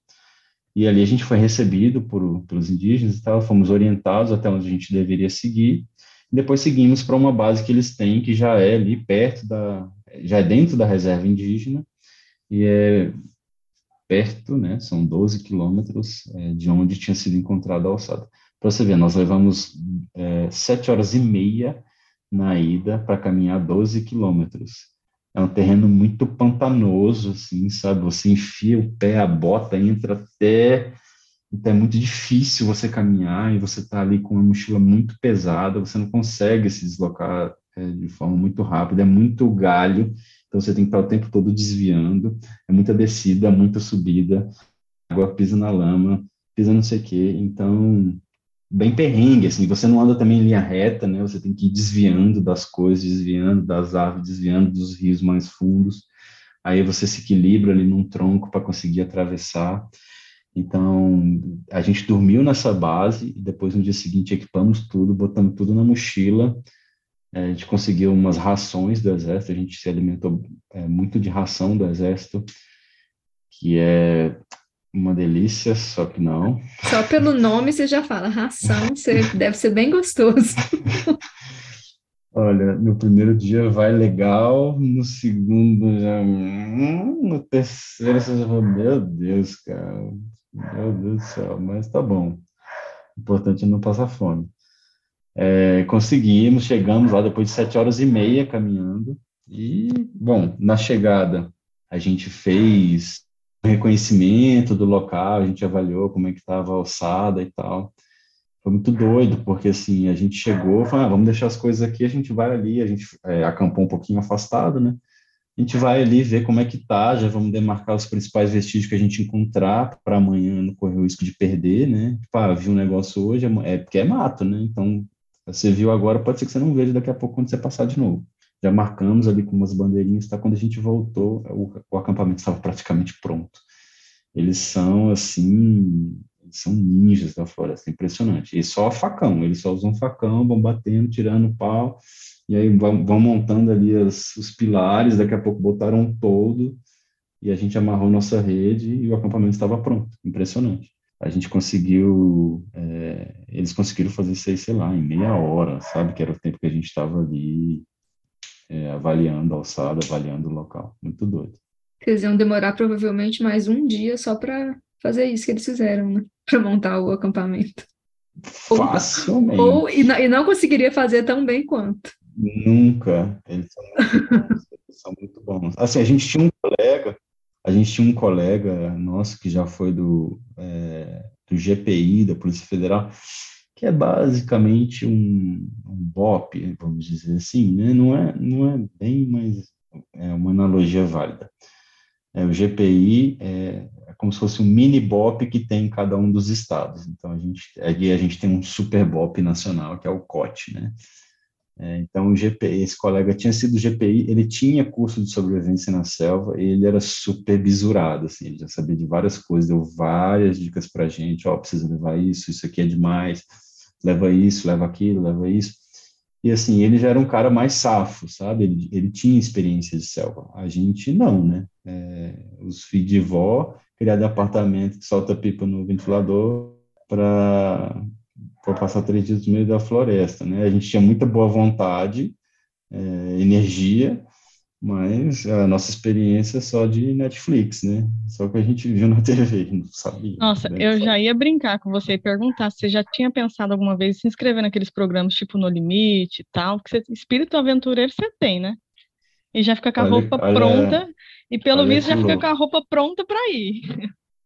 e ali a gente foi recebido por, pelos indígenas e tal, fomos orientados até onde a gente deveria seguir, depois seguimos para uma base que eles têm, que já é ali perto da, já é dentro da reserva indígena, e é perto, né, são 12 quilômetros é, de onde tinha sido encontrada a alçada. Para você ver, nós levamos é, sete horas e meia na ida para caminhar 12 quilômetros. É um terreno muito pantanoso, assim, sabe? Você enfia o pé, a bota entra até. Então é muito difícil você caminhar e você está ali com uma mochila muito pesada, você não consegue se deslocar é, de forma muito rápida, é muito galho, então você tem que estar o tempo todo desviando, é muita descida, muita subida, água pisa na lama, pisa não sei o quê, então bem perrengue, assim, você não anda também em linha reta, né, você tem que ir desviando das coisas, desviando das árvores, desviando dos rios mais fundos, aí você se equilibra ali num tronco para conseguir atravessar, então, a gente dormiu nessa base e depois no dia seguinte equipamos tudo, botamos tudo na mochila, é, a gente conseguiu umas rações do exército, a gente se alimentou é, muito de ração do exército, que é uma delícia, só que não. Só pelo nome você já fala, ração, você deve ser bem gostoso. Olha, no primeiro dia vai legal, no segundo já. Hum, no terceiro você já fala, meu Deus, cara, meu Deus do céu, mas tá bom. O importante é não passar fome. É, conseguimos, chegamos lá depois de sete horas e meia caminhando. E, bom, na chegada a gente fez reconhecimento do local, a gente avaliou como é que estava a alçada e tal. foi muito doido, porque assim, a gente chegou, falou, ah, vamos deixar as coisas aqui, a gente vai ali, a gente é, acampou um pouquinho afastado, né? A gente vai ali ver como é que tá, já vamos demarcar os principais vestígios que a gente encontrar para amanhã não correr o risco de perder, né? Tipo, ah, viu um negócio hoje, é porque é mato, né? Então, você viu agora, pode ser que você não veja daqui a pouco quando você passar de novo. Já marcamos ali com umas bandeirinhas, tá? Quando a gente voltou, o, o acampamento estava praticamente pronto. Eles são, assim, são ninjas da floresta, impressionante. E só facão, eles só usam facão, vão batendo, tirando pau, e aí vão, vão montando ali as, os pilares, daqui a pouco botaram um todo, e a gente amarrou nossa rede e o acampamento estava pronto, impressionante. A gente conseguiu, é, eles conseguiram fazer isso aí, sei lá, em meia hora, sabe? Que era o tempo que a gente estava ali é, avaliando a alçada, avaliando o local. Muito doido. Eles iam demorar provavelmente mais um dia só para fazer isso que eles fizeram, né? Para montar o acampamento. Facilmente. Ou, ou e, não, e, não conseguiria fazer tão bem quanto. Nunca. Eles são muito bons. são muito bons. Assim, a gente tinha um colega, a gente tinha um colega nosso que já foi do, é, do GPI, da Polícia Federal, que é basicamente um, um BOP, vamos dizer assim, né? Não é, não é bem, mas é uma analogia válida. É, o GPI é, é, como se fosse um mini BOP que tem em cada um dos estados. Então, a gente, aqui a gente tem um super BOP nacional, que é o COT, né? É, então, o GPI, esse colega tinha sido GPI, ele tinha curso de sobrevivência na selva e ele era super bisurado, assim, ele já sabia de várias coisas, deu várias dicas para a gente, ó, oh, precisa levar isso, isso aqui é demais, leva isso, leva aquilo, leva isso. E assim, ele já era um cara mais safo, sabe? Ele, ele tinha experiência de selva. A gente não, né? É, os filhos de vó, criado apartamento que solta pipa no ventilador para passar três dias no meio da floresta, né? A gente tinha muita boa vontade, é, energia, mas a nossa experiência é só de Netflix, né? Só que a gente viu na TV, não sabia. Nossa, né? eu já ia brincar com você e perguntar se você já tinha pensado alguma vez em se inscrever naqueles programas tipo No Limite e tal, porque você, espírito aventureiro você tem, né? E já fica com a olha, roupa olha, pronta, e pelo visto já louco. fica com a roupa pronta para ir.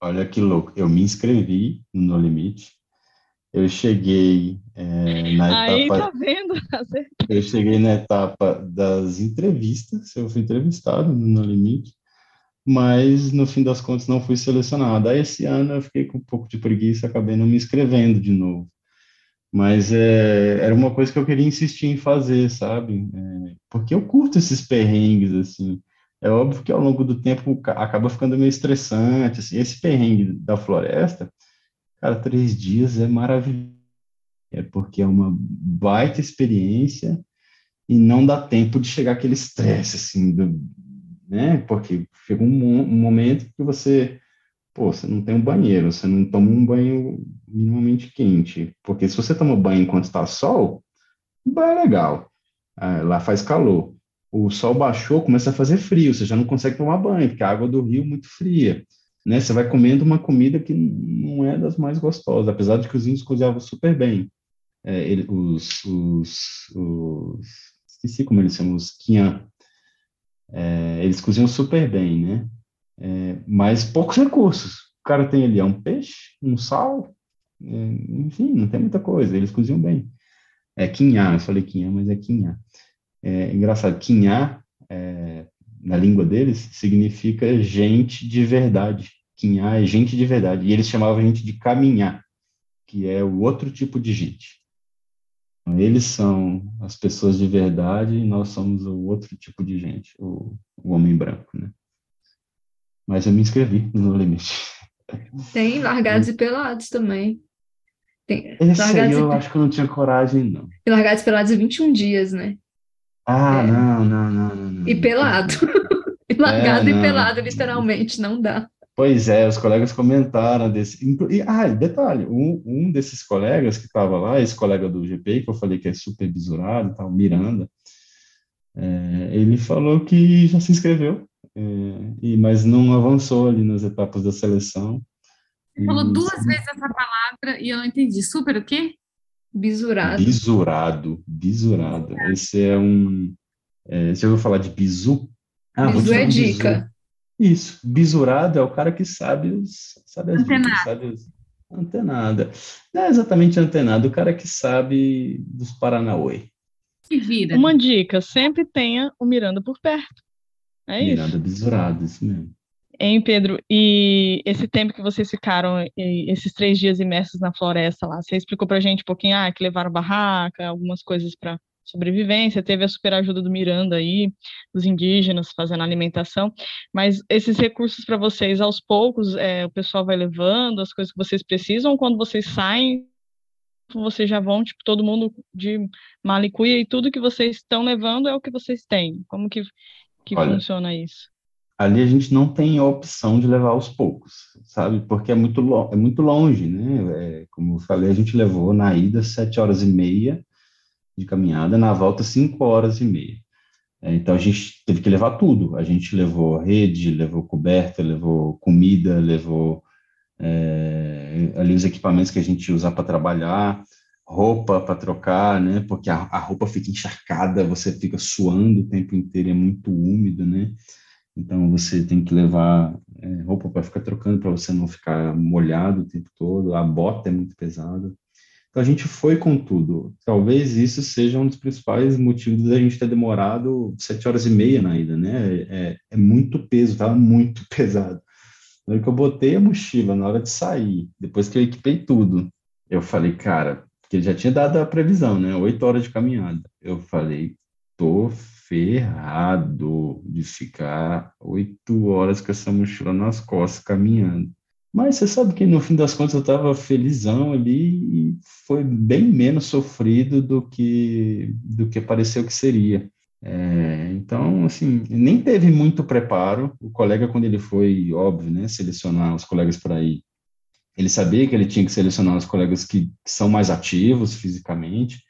Olha que louco, eu me inscrevi no No Limite, eu cheguei é, na Aí, etapa. Tá vendo? eu cheguei na etapa das entrevistas, eu fui entrevistado no Limite, mas no fim das contas não fui selecionado. Aí esse ano eu fiquei com um pouco de preguiça, acabei não me inscrevendo de novo. Mas é, era uma coisa que eu queria insistir em fazer, sabe? É, porque eu curto esses perrengues, assim. É óbvio que ao longo do tempo acaba ficando meio estressante, assim. Esse perrengue da floresta, Cara, três dias é maravilhoso. É porque é uma baita experiência e não dá tempo de chegar aquele estresse, assim, do, né? Porque chega um, um, momento que você, pô, você não tem um banheiro, você não toma um banho minimamente quente. Porque se você toma banho enquanto está sol, é legal. Ah, lá faz calor. O sol baixou, começa a fazer frio, você já não consegue tomar banho, porque a água do rio é muito fria né? Você vai comendo uma comida que não é das mais gostosas, apesar de que os índios cozinhavam super bem. É, ele, os, os, os, esqueci como eles chamam, os quinhã. É, eles cozinham super bem, né? É, mas poucos recursos. O cara tem ali é um peixe, um sal, é, enfim, não tem muita coisa. Eles cozinham bem. É quinhá, eu falei quinhá, mas é quinhá. É engraçado, quinhá, é, na língua deles, significa gente de verdade. Quinhá é gente de verdade. E eles chamavam a gente de caminhar, que é o outro tipo de gente. Eles são as pessoas de verdade e nós somos o outro tipo de gente, o, o homem branco, né? Mas eu me inscrevi no limite. Tem largados e pelados também. Tem, Esse aí eu e... acho que eu não tinha coragem, não. E largados e pelados é 21 dias, né? Ah, é. não, não, não, não, não. E pelado. e largado é, e pelado, literalmente, não dá. Pois é, os colegas comentaram desse. E, ah, detalhe: um, um desses colegas que estava lá, esse colega do GP, que eu falei que é super bisurado, tal, Miranda, é, ele falou que já se inscreveu, é, e, mas não avançou ali nas etapas da seleção. Falou duas vezes essa palavra e eu não entendi. Super o quê? Bisurado. Bisurado, bisurado. Esse é um. É, você ouviu falar de bizu? Ah, bizu é dica. Bizu. Isso, bisurado é o cara que sabe, os, sabe as dicas, sabe os, Antenada. Não é exatamente antenada, o cara que sabe dos Paranauê. Que vira. Uma dica, sempre tenha o Miranda por perto. É isso. Miranda besurado, isso mesmo. Hein, Pedro? E esse tempo que vocês ficaram, esses três dias imersos na floresta lá, você explicou pra gente um pouquinho, ah, que levaram barraca, algumas coisas para sobrevivência, teve a super ajuda do Miranda aí, dos indígenas fazendo alimentação, mas esses recursos para vocês, aos poucos, é, o pessoal vai levando as coisas que vocês precisam, quando vocês saem, vocês já vão, tipo, todo mundo de malicuia e tudo que vocês estão levando é o que vocês têm? Como que, que Olha, funciona isso? Ali a gente não tem a opção de levar aos poucos, sabe? Porque é muito, é muito longe, né? É, como eu falei, a gente levou na ida sete horas e meia de caminhada, na volta cinco horas e meia. É, então a gente teve que levar tudo. A gente levou rede, levou coberta, levou comida, levou é, ali os equipamentos que a gente usa para trabalhar, roupa para trocar, né? Porque a, a roupa fica encharcada, você fica suando o tempo inteiro, é muito úmido, né? Então você tem que levar é, roupa para ficar trocando, para você não ficar molhado o tempo todo. A bota é muito pesada. Então a gente foi com tudo. Talvez isso seja um dos principais motivos da gente ter demorado sete horas e meia na ida, né? É, é muito peso, estava muito pesado. Na hora que eu botei a mochila, na hora de sair, depois que eu equipei tudo, eu falei, cara, porque já tinha dado a previsão, né? Oito horas de caminhada. Eu falei, tô ferrado de ficar oito horas com essa mochila nas costas caminhando. Mas você sabe que no fim das contas eu estava felizão ali e foi bem menos sofrido do que do que pareceu que seria. É, então, assim, nem teve muito preparo. O colega, quando ele foi, óbvio, né, selecionar os colegas para ir, ele sabia que ele tinha que selecionar os colegas que, que são mais ativos fisicamente.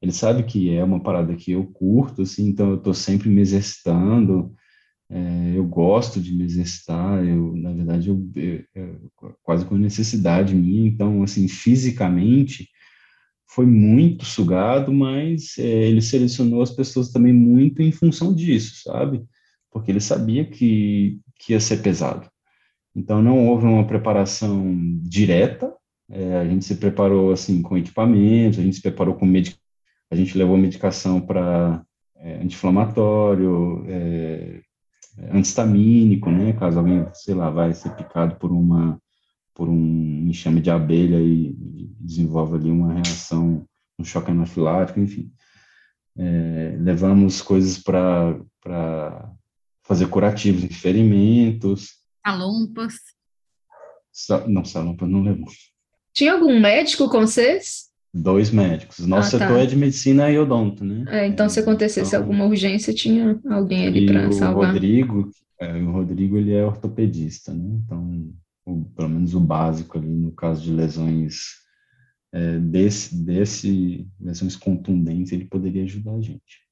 Ele sabe que é uma parada que eu curto, assim, então eu estou sempre me exercitando. É, eu gosto de me exercitar, eu, na verdade, eu, eu, eu, quase com necessidade minha, então, assim, fisicamente, foi muito sugado, mas é, ele selecionou as pessoas também muito em função disso, sabe? Porque ele sabia que, que ia ser pesado. Então, não houve uma preparação direta, é, a gente se preparou, assim, com equipamentos, a gente se preparou com medicação, a gente levou medicação para é, anti-inflamatório, é, antistamínico, né, caso alguém, sei lá, vai ser picado por uma por um enxame de abelha e, e desenvolve ali uma reação, um choque anafilático, enfim. É, levamos coisas para fazer curativos em ferimentos. Salompas. Sa não, salompas não levamos. Tinha algum médico com vocês? Dois médicos. Nosso Ah, tá. setor é de medicina e odonto, né? É, então, se acontecesse então- alguma urgência, tinha alguém ali para salvar. Rodrigo, é, o Rodrigo, ele é ortopedista, né? Então, o- pelo menos o básico ali, no caso de lesões é, desse, desse, lesões contundentes, ele poderia ajudar a gente.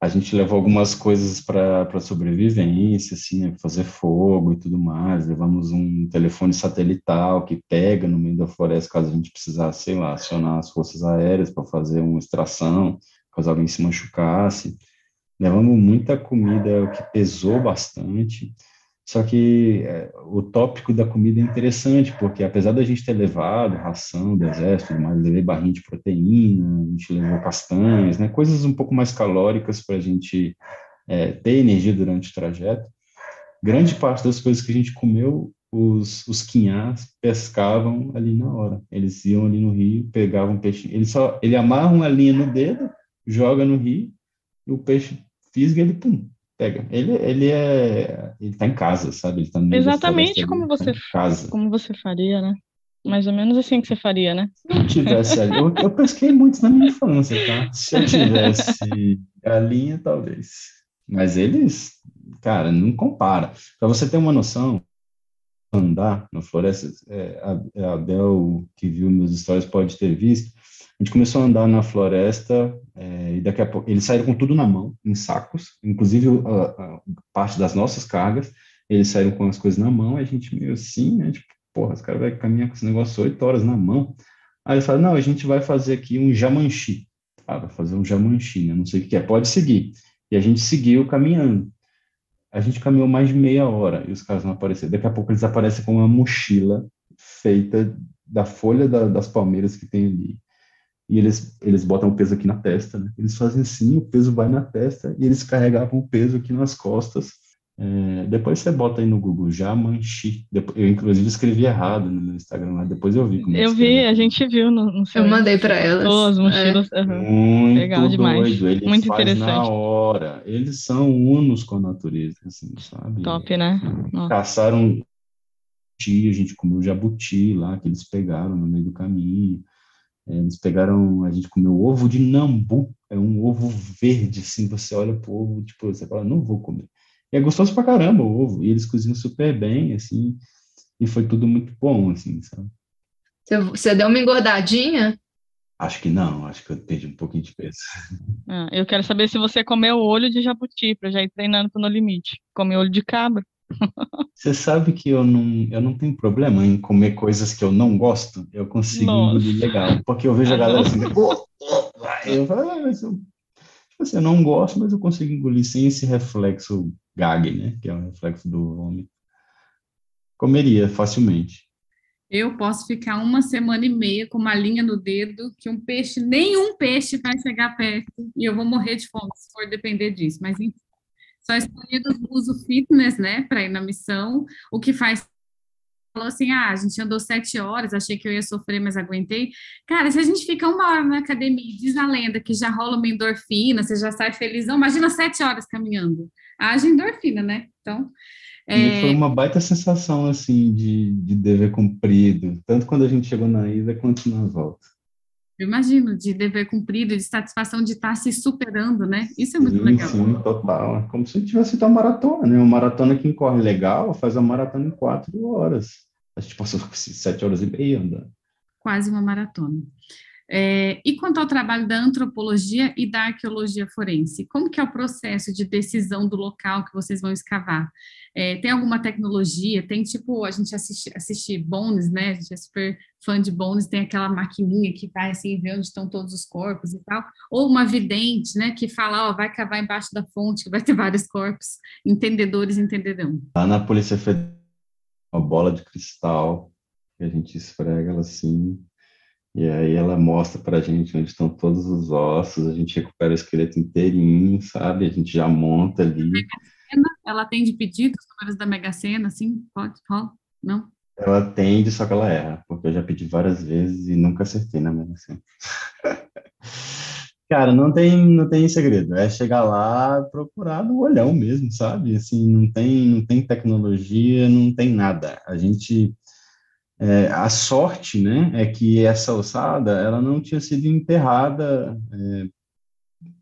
A gente levou algumas coisas para sobrevivência, assim, né? Fazer fogo e tudo mais. Levamos um telefone satelital que pega no meio da floresta, caso a gente precisasse, sei lá, acionar as forças aéreas para fazer uma extração, caso alguém se machucasse. Levamos muita comida, o que pesou bastante. Só que é, o tópico da comida é interessante, porque apesar da gente ter levado ração do exército, mas levei barrinha de proteína, a gente levou castanhas, né, coisas um pouco mais calóricas para a gente é, ter energia durante o trajeto. Grande parte das coisas que a gente comeu, os, os quinhás pescavam ali na hora. Eles iam ali no rio, pegavam peixe. Ele só ele amarra uma linha no dedo, joga no rio, e o peixe fisga ele pum, pega. Ele, ele é. Ele tá em casa, sabe? Ele tá no Exatamente como tá você casa. Como você faria, né? Mais ou menos assim que você faria, né? Se eu tivesse ali, eu, eu pesquei muito na minha infância, tá? Se eu tivesse galinha, talvez. Mas eles, cara, não compara. Para você ter uma noção, andar na floresta, é, a, a Bel, que viu meus stories, pode ter visto. A gente começou a andar na floresta é, e daqui a pouco eles saíram com tudo na mão, em sacos, inclusive a, a parte das nossas cargas. Eles saíram com as coisas na mão, e a gente meio assim, né? Tipo, porra, os caras vão caminhar com esse negócio oito horas na mão. Aí ele fala, não, a gente vai fazer aqui um jamanchi. Ah, vai fazer um jamanchi, né? Não sei o que é, pode seguir. E a gente seguiu caminhando. A gente caminhou mais de meia hora e os caras não apareceram. Daqui a pouco eles aparecem com uma mochila feita da folha da, das palmeiras que tem ali. E eles, eles botam o peso aqui na testa, né? Eles fazem assim, o peso vai na testa e eles carregavam o peso aqui nas costas. É, depois você bota aí no Google, Jamanchi. Eu, inclusive, escrevi errado no meu Instagram lá, depois eu vi como Eu vi, a gente viu no, no seu... Eu mandei para elas. Mochilas. É. Uhum. Muito Legal demais. Doido. Ele Muito interessante. na hora. Eles são unos com a natureza, assim, sabe? Top, né? Nossa. Caçaram a gente comeu jabuti lá, que eles pegaram no meio do caminho. É, eles pegaram, a gente comeu ovo de nambu, é um ovo verde, assim, você olha pro ovo, tipo, você fala, não vou comer. E é gostoso pra caramba o ovo, e eles cozinham super bem, assim, e foi tudo muito bom, assim, sabe? Você deu uma engordadinha? Acho que não, acho que eu perdi um pouquinho de peso. Ah, eu quero saber se você comeu olho de jabuti, para já ir treinando pro No Limite. Comeu olho de cabra. Você sabe que eu não, eu não tenho problema em comer coisas que eu não gosto, eu consigo engolir legal, porque eu vejo a galera assim, eu falo, ah, mas eu, tipo assim, eu não gosto, mas eu consigo engolir sem esse reflexo gag, né, que é o reflexo do vômito. Comeria facilmente. Eu posso ficar uma semana e meia com uma linha no dedo que um peixe, nenhum peixe vai chegar perto e eu vou morrer de fome se for depender disso, mas enfim só escolhido o uso fitness, né, para ir na missão, o que faz falou assim, ah, a gente andou sete horas, achei que eu ia sofrer, mas aguentei. Cara, se a gente fica uma hora na academia, diz a lenda que já rola uma endorfina, você já sai felizão, imagina sete horas caminhando. Haja endorfina, né? Então... É... foi uma baita sensação, assim, de, de dever cumprido, tanto quando a gente chegou na ida quanto na volta. Eu imagino, de dever cumprido, de satisfação de estar se superando, né? Isso é muito sim, legal. Sim, total. É como se tivesse feito uma maratona, né? Uma maratona que corre legal faz a maratona em quatro horas. A gente passou sete horas e meia andando. Quase uma maratona. É, e quanto ao trabalho da antropologia e da arqueologia forense, como que é o processo de decisão do local que vocês vão escavar? É, tem alguma tecnologia? Tem tipo, a gente assiste, assiste Bones, né? A gente é super fã de Bones, tem aquela maquininha que vai assim ver onde estão todos os corpos e tal, ou uma vidente, né, que fala, ó, vai cavar embaixo da fonte, que vai ter vários corpos, entendedores entenderão. Lá na Polícia Federal, uma bola de cristal, que a gente esfrega ela assim, e aí ela mostra para a gente onde estão todos os ossos, a gente recupera o esqueleto inteirinho, sabe? A gente já monta ali. Ela atende pedidos, números da Mega Sena, assim? Pode? Pode? Não? Ela atende, só que ela erra, porque eu já pedi várias vezes e nunca acertei na Mega Sena. Cara, não tem, não tem segredo, é chegar lá, procurar no olhão mesmo, sabe? Assim, não tem, não tem tecnologia, não tem nada. A gente é, a sorte, né, é que essa ossada, ela não tinha sido enterrada é,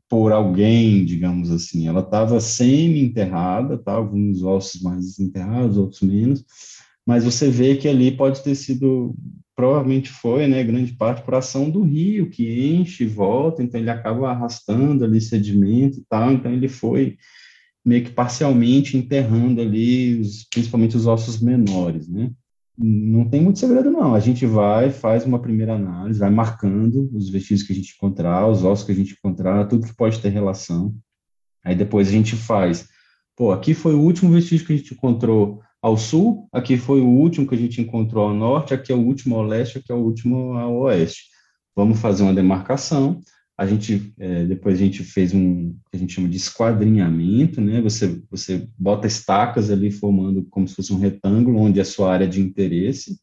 por alguém, digamos assim. Ela estava semi-enterrada, tá? alguns ossos mais enterrados, outros menos, mas você vê que ali pode ter sido, provavelmente foi, né, grande parte por ação do rio, que enche e volta, então ele acaba arrastando ali sedimento e tal, então ele foi meio que parcialmente enterrando ali, os, principalmente os ossos menores, né? Não tem muito segredo, não. A gente vai, faz uma primeira análise, vai marcando os vestígios que a gente encontrar, os ossos que a gente encontrar, tudo que pode ter relação. Aí depois a gente faz, pô, aqui foi o último vestígio que a gente encontrou ao sul, aqui foi o último que a gente encontrou ao norte, aqui é o último ao leste, aqui é o último ao oeste. Vamos fazer uma demarcação, a gente é, depois a gente fez um que a gente chama de esquadrinhamento, né? Você você bota estacas ali formando como se fosse um retângulo onde é a sua área de interesse.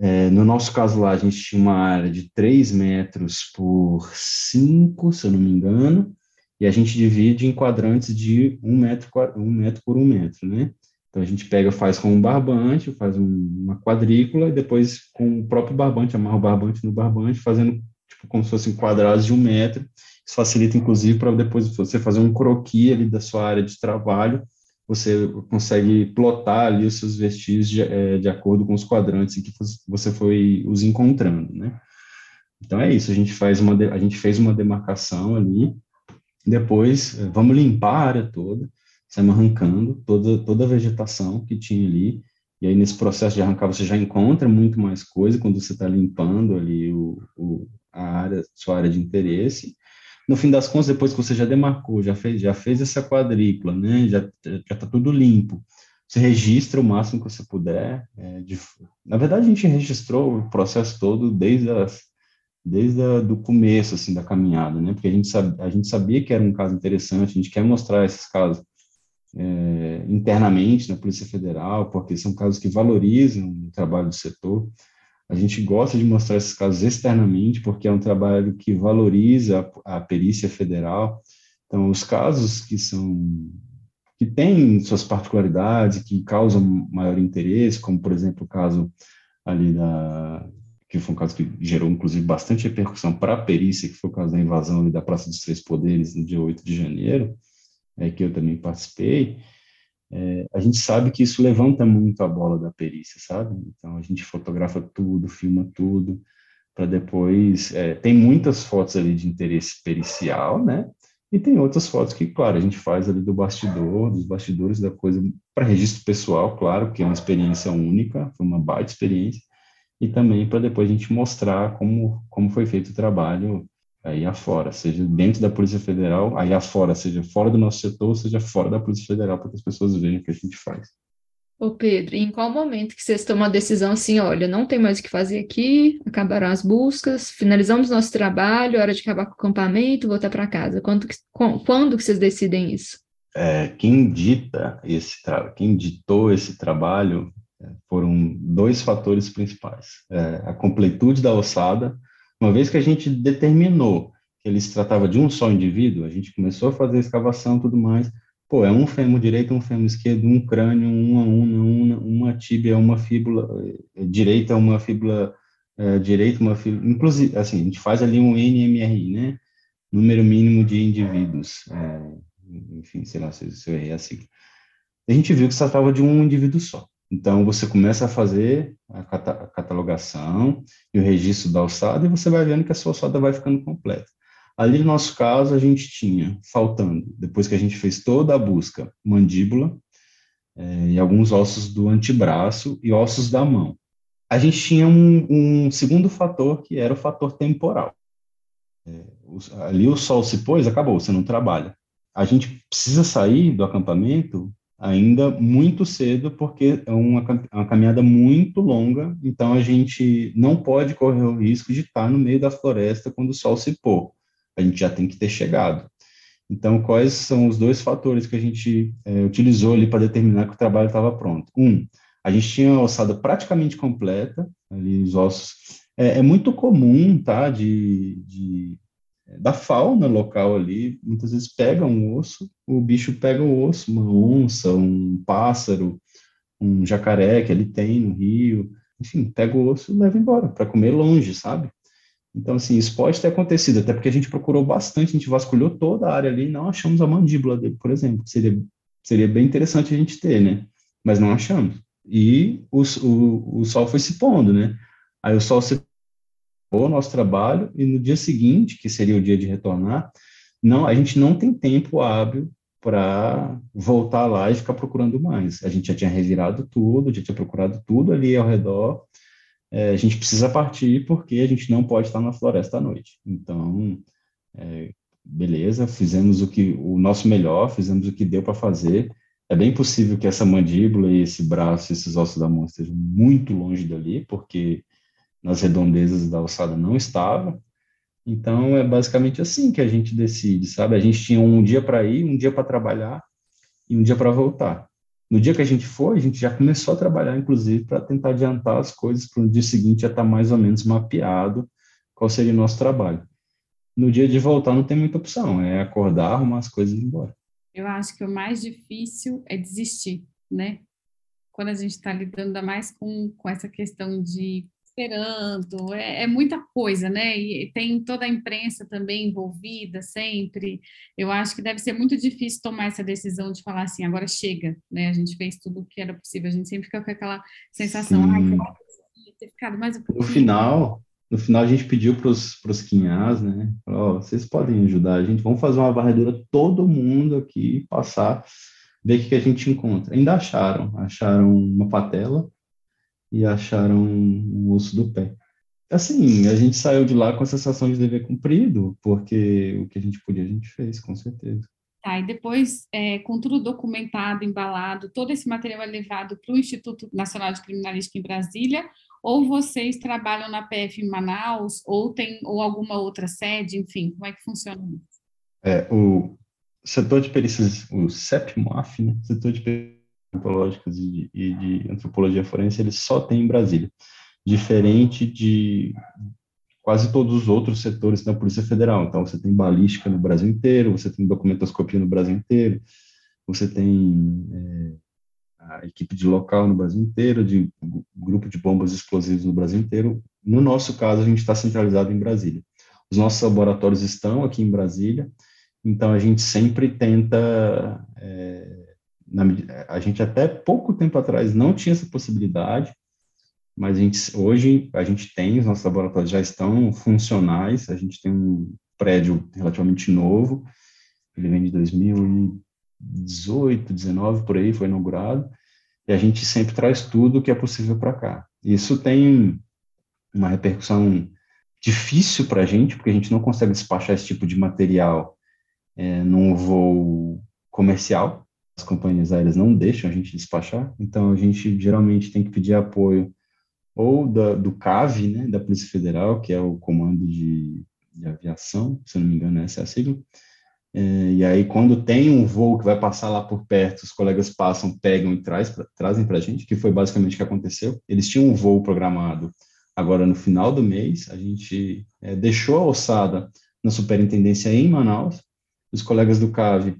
É, no nosso caso lá a gente tinha uma área de 3 metros por 5, se eu não me engano, e a gente divide em quadrantes de 1 metro, um metro por 1 metro, né? Então a gente pega, faz com um barbante, faz um, uma quadrícula e depois com o próprio barbante, amarra o barbante no barbante, fazendo tipo, como se fossem quadrados de um metro. Isso facilita, inclusive, para depois você fazer um croquis ali da sua área de trabalho, você consegue plotar ali os seus vestígios de, é, de acordo com os quadrantes em que você foi os encontrando, né? Então é isso, a gente faz uma, a gente fez uma demarcação ali, depois é, vamos limpar a área toda, saímos arrancando toda, toda a vegetação que tinha ali, e aí nesse processo de arrancar você já encontra muito mais coisa quando você está limpando ali o, o, a área, sua área de interesse. No fim das contas, depois que você já demarcou, já fez, já fez essa quadrícula, né, já está tudo limpo, você registra o máximo que você puder. É, de, na verdade, a gente registrou o processo todo desde as, desde a, do começo assim da caminhada, né? Porque a gente, sabe, a gente sabia que era um caso interessante, a gente quer mostrar esses casos é, internamente na Polícia Federal, porque são casos que valorizam o trabalho do setor. A gente gosta de mostrar esses casos externamente, porque é um trabalho que valoriza a, a perícia federal. Então, os casos que são que têm suas particularidades, que causam maior interesse, como, por exemplo, o caso ali da que foi um caso que gerou, inclusive, bastante repercussão para a perícia, que foi o caso da invasão ali da Praça dos Três Poderes, no dia 8 de janeiro, é, que eu também participei, é, a gente sabe que isso levanta muito a bola da perícia, sabe? Então, a gente fotografa tudo, filma tudo, para depois... É, tem muitas fotos ali de interesse pericial, né? E tem outras fotos que, claro, a gente faz ali do bastidor, dos bastidores da coisa, para registro pessoal, claro, que é uma experiência única, foi uma baita experiência, e também para depois a gente mostrar como, como foi feito o trabalho aí afora, seja dentro da Polícia Federal, aí afora, seja fora do nosso setor, seja fora da Polícia Federal, para que as pessoas vejam o que a gente faz. Ô Pedro, em qual momento que vocês tomam a decisão assim, olha, não tem mais o que fazer aqui, acabaram as buscas, finalizamos nosso trabalho, hora de acabar com o acampamento, voltar para casa. Quando, quando que vocês decidem isso? É, quem dita esse quem ditou esse trabalho é, foram dois fatores principais. É, a completude da ossada, uma vez que a gente determinou que ele se tratava de um só indivíduo, a gente começou a fazer a escavação e tudo mais, pô, é um fêmur direito, um fêmur esquerdo, um crânio, uma una, uma, uma tíbia, uma fíbula é, direita, uma fíbula é, direita, uma fíbula, inclusive, assim, a gente faz ali um NMRI, né, número mínimo de indivíduos, é, enfim, sei lá se, se eu errei a sigla. A gente viu que se tratava de um indivíduo só. Então, você começa a fazer a catalogação e o registro da alçada e você vai vendo que a sua alçada vai ficando completa. Ali, no nosso caso, a gente tinha, faltando, depois que a gente fez toda a busca, mandíbula é, e alguns ossos do antebraço e ossos da mão. A gente tinha um, um segundo fator, que era o fator temporal. É, ali o sol se pôs, acabou, você não trabalha. A gente precisa sair do acampamento ainda muito cedo, porque é uma, uma, caminhada muito longa, então a gente não pode correr o risco de estar no meio da floresta quando o sol se pôr. A gente já tem que ter chegado. Então, quais são os dois fatores que a gente é, utilizou ali para determinar que o trabalho estava pronto? Um, a gente tinha a ossada praticamente completa, ali os ossos. É, é muito comum, tá, de, de da fauna local ali, muitas vezes pega um osso, o bicho pega o osso, uma onça, um pássaro, um jacaré que ele tem no rio, enfim, pega o osso e leva embora para comer longe, sabe? Então, assim, isso pode ter acontecido, até porque a gente procurou bastante, a gente vasculhou toda a área ali e não achamos a mandíbula dele, por exemplo, seria, seria bem interessante a gente ter, né? Mas não achamos. E o, o, o sol foi se pondo, né? Aí o sol se o nosso trabalho e no dia seguinte, que seria o dia de retornar, não, a gente não tem tempo hábil para voltar lá e ficar procurando mais. A gente já tinha revirado tudo, já tinha procurado tudo ali ao redor. É, a gente precisa partir porque a gente não pode estar na floresta à noite. Então, é, beleza, fizemos o que o nosso melhor, fizemos o que deu para fazer. É bem possível que essa mandíbula e esse braço, esses ossos da mão estejam muito longe dali, porque nas redondezas da alçada não estava. Então é basicamente assim que a gente decide, sabe? A gente tinha um dia para ir, um dia para trabalhar e um dia para voltar. No dia que a gente foi, a gente já começou a trabalhar, inclusive, para tentar adiantar as coisas para o dia seguinte já estar tá mais ou menos mapeado qual seria o nosso trabalho. No dia de voltar não tem muita opção, é acordar, arrumar as coisas e ir embora. Eu acho que o mais difícil é desistir, né? Quando a gente está lidando mais com, com essa questão de esperando, é, é, muita coisa, né? E tem toda a imprensa também envolvida sempre. Eu acho que deve ser muito difícil tomar essa decisão de falar assim, agora chega, né? A gente fez tudo o que era possível. A gente sempre fica com aquela sensação, ai, ter ficado mais um pouquinho. No final, no final a gente pediu para os quinhás, né? Falou, oh, vocês podem ajudar a gente, vamos fazer uma varredura todo mundo aqui, passar, ver o que, que a gente encontra. Ainda acharam, acharam uma patela, e acharam um osso do pé. Assim, a gente saiu de lá com a sensação de dever cumprido, porque o que a gente podia, a gente fez, com certeza. Tá, e depois, é, com tudo documentado, embalado, todo esse material é levado para o Instituto Nacional de Criminalística em Brasília, ou vocês trabalham na PF em Manaus, ou tem ou alguma outra sede, enfim, como é que funciona isso? É, o setor de perícias, o CEPMOF, né, setor de perícias antropológicas e, e de antropologia forense, ele só tem em Brasília, diferente de quase todos os outros setores da Polícia Federal. Então, você tem balística no Brasil inteiro, você tem documentoscopia no Brasil inteiro, você tem é, a equipe de local no Brasil inteiro, de grupo de bombas explosivas no Brasil inteiro. No nosso caso, a gente está centralizado em Brasília. Os nossos laboratórios estão aqui em Brasília, então a gente sempre tenta. É, na, a gente até pouco tempo atrás não tinha essa possibilidade, mas a gente, hoje a gente tem, os nossos laboratórios já estão funcionais, a gente tem um prédio relativamente novo, ele vem de 2018, 19, por aí, foi inaugurado, e a gente sempre traz tudo que é possível para cá. Isso tem uma repercussão difícil para a gente, porque a gente não consegue despachar esse tipo de material é, num voo comercial, as companhias aéreas não deixam a gente despachar, então a gente geralmente tem que pedir apoio ou da, do CAV, né, da Polícia Federal, que é o Comando de, de Aviação, se não me engano, essa é a sigla. É, e aí, quando tem um voo que vai passar lá por perto, os colegas passam, pegam e traz, pra, trazem para a gente, que foi basicamente o que aconteceu. Eles tinham um voo programado agora no final do mês, a gente é, deixou a ossada na superintendência em Manaus, os colegas do CAV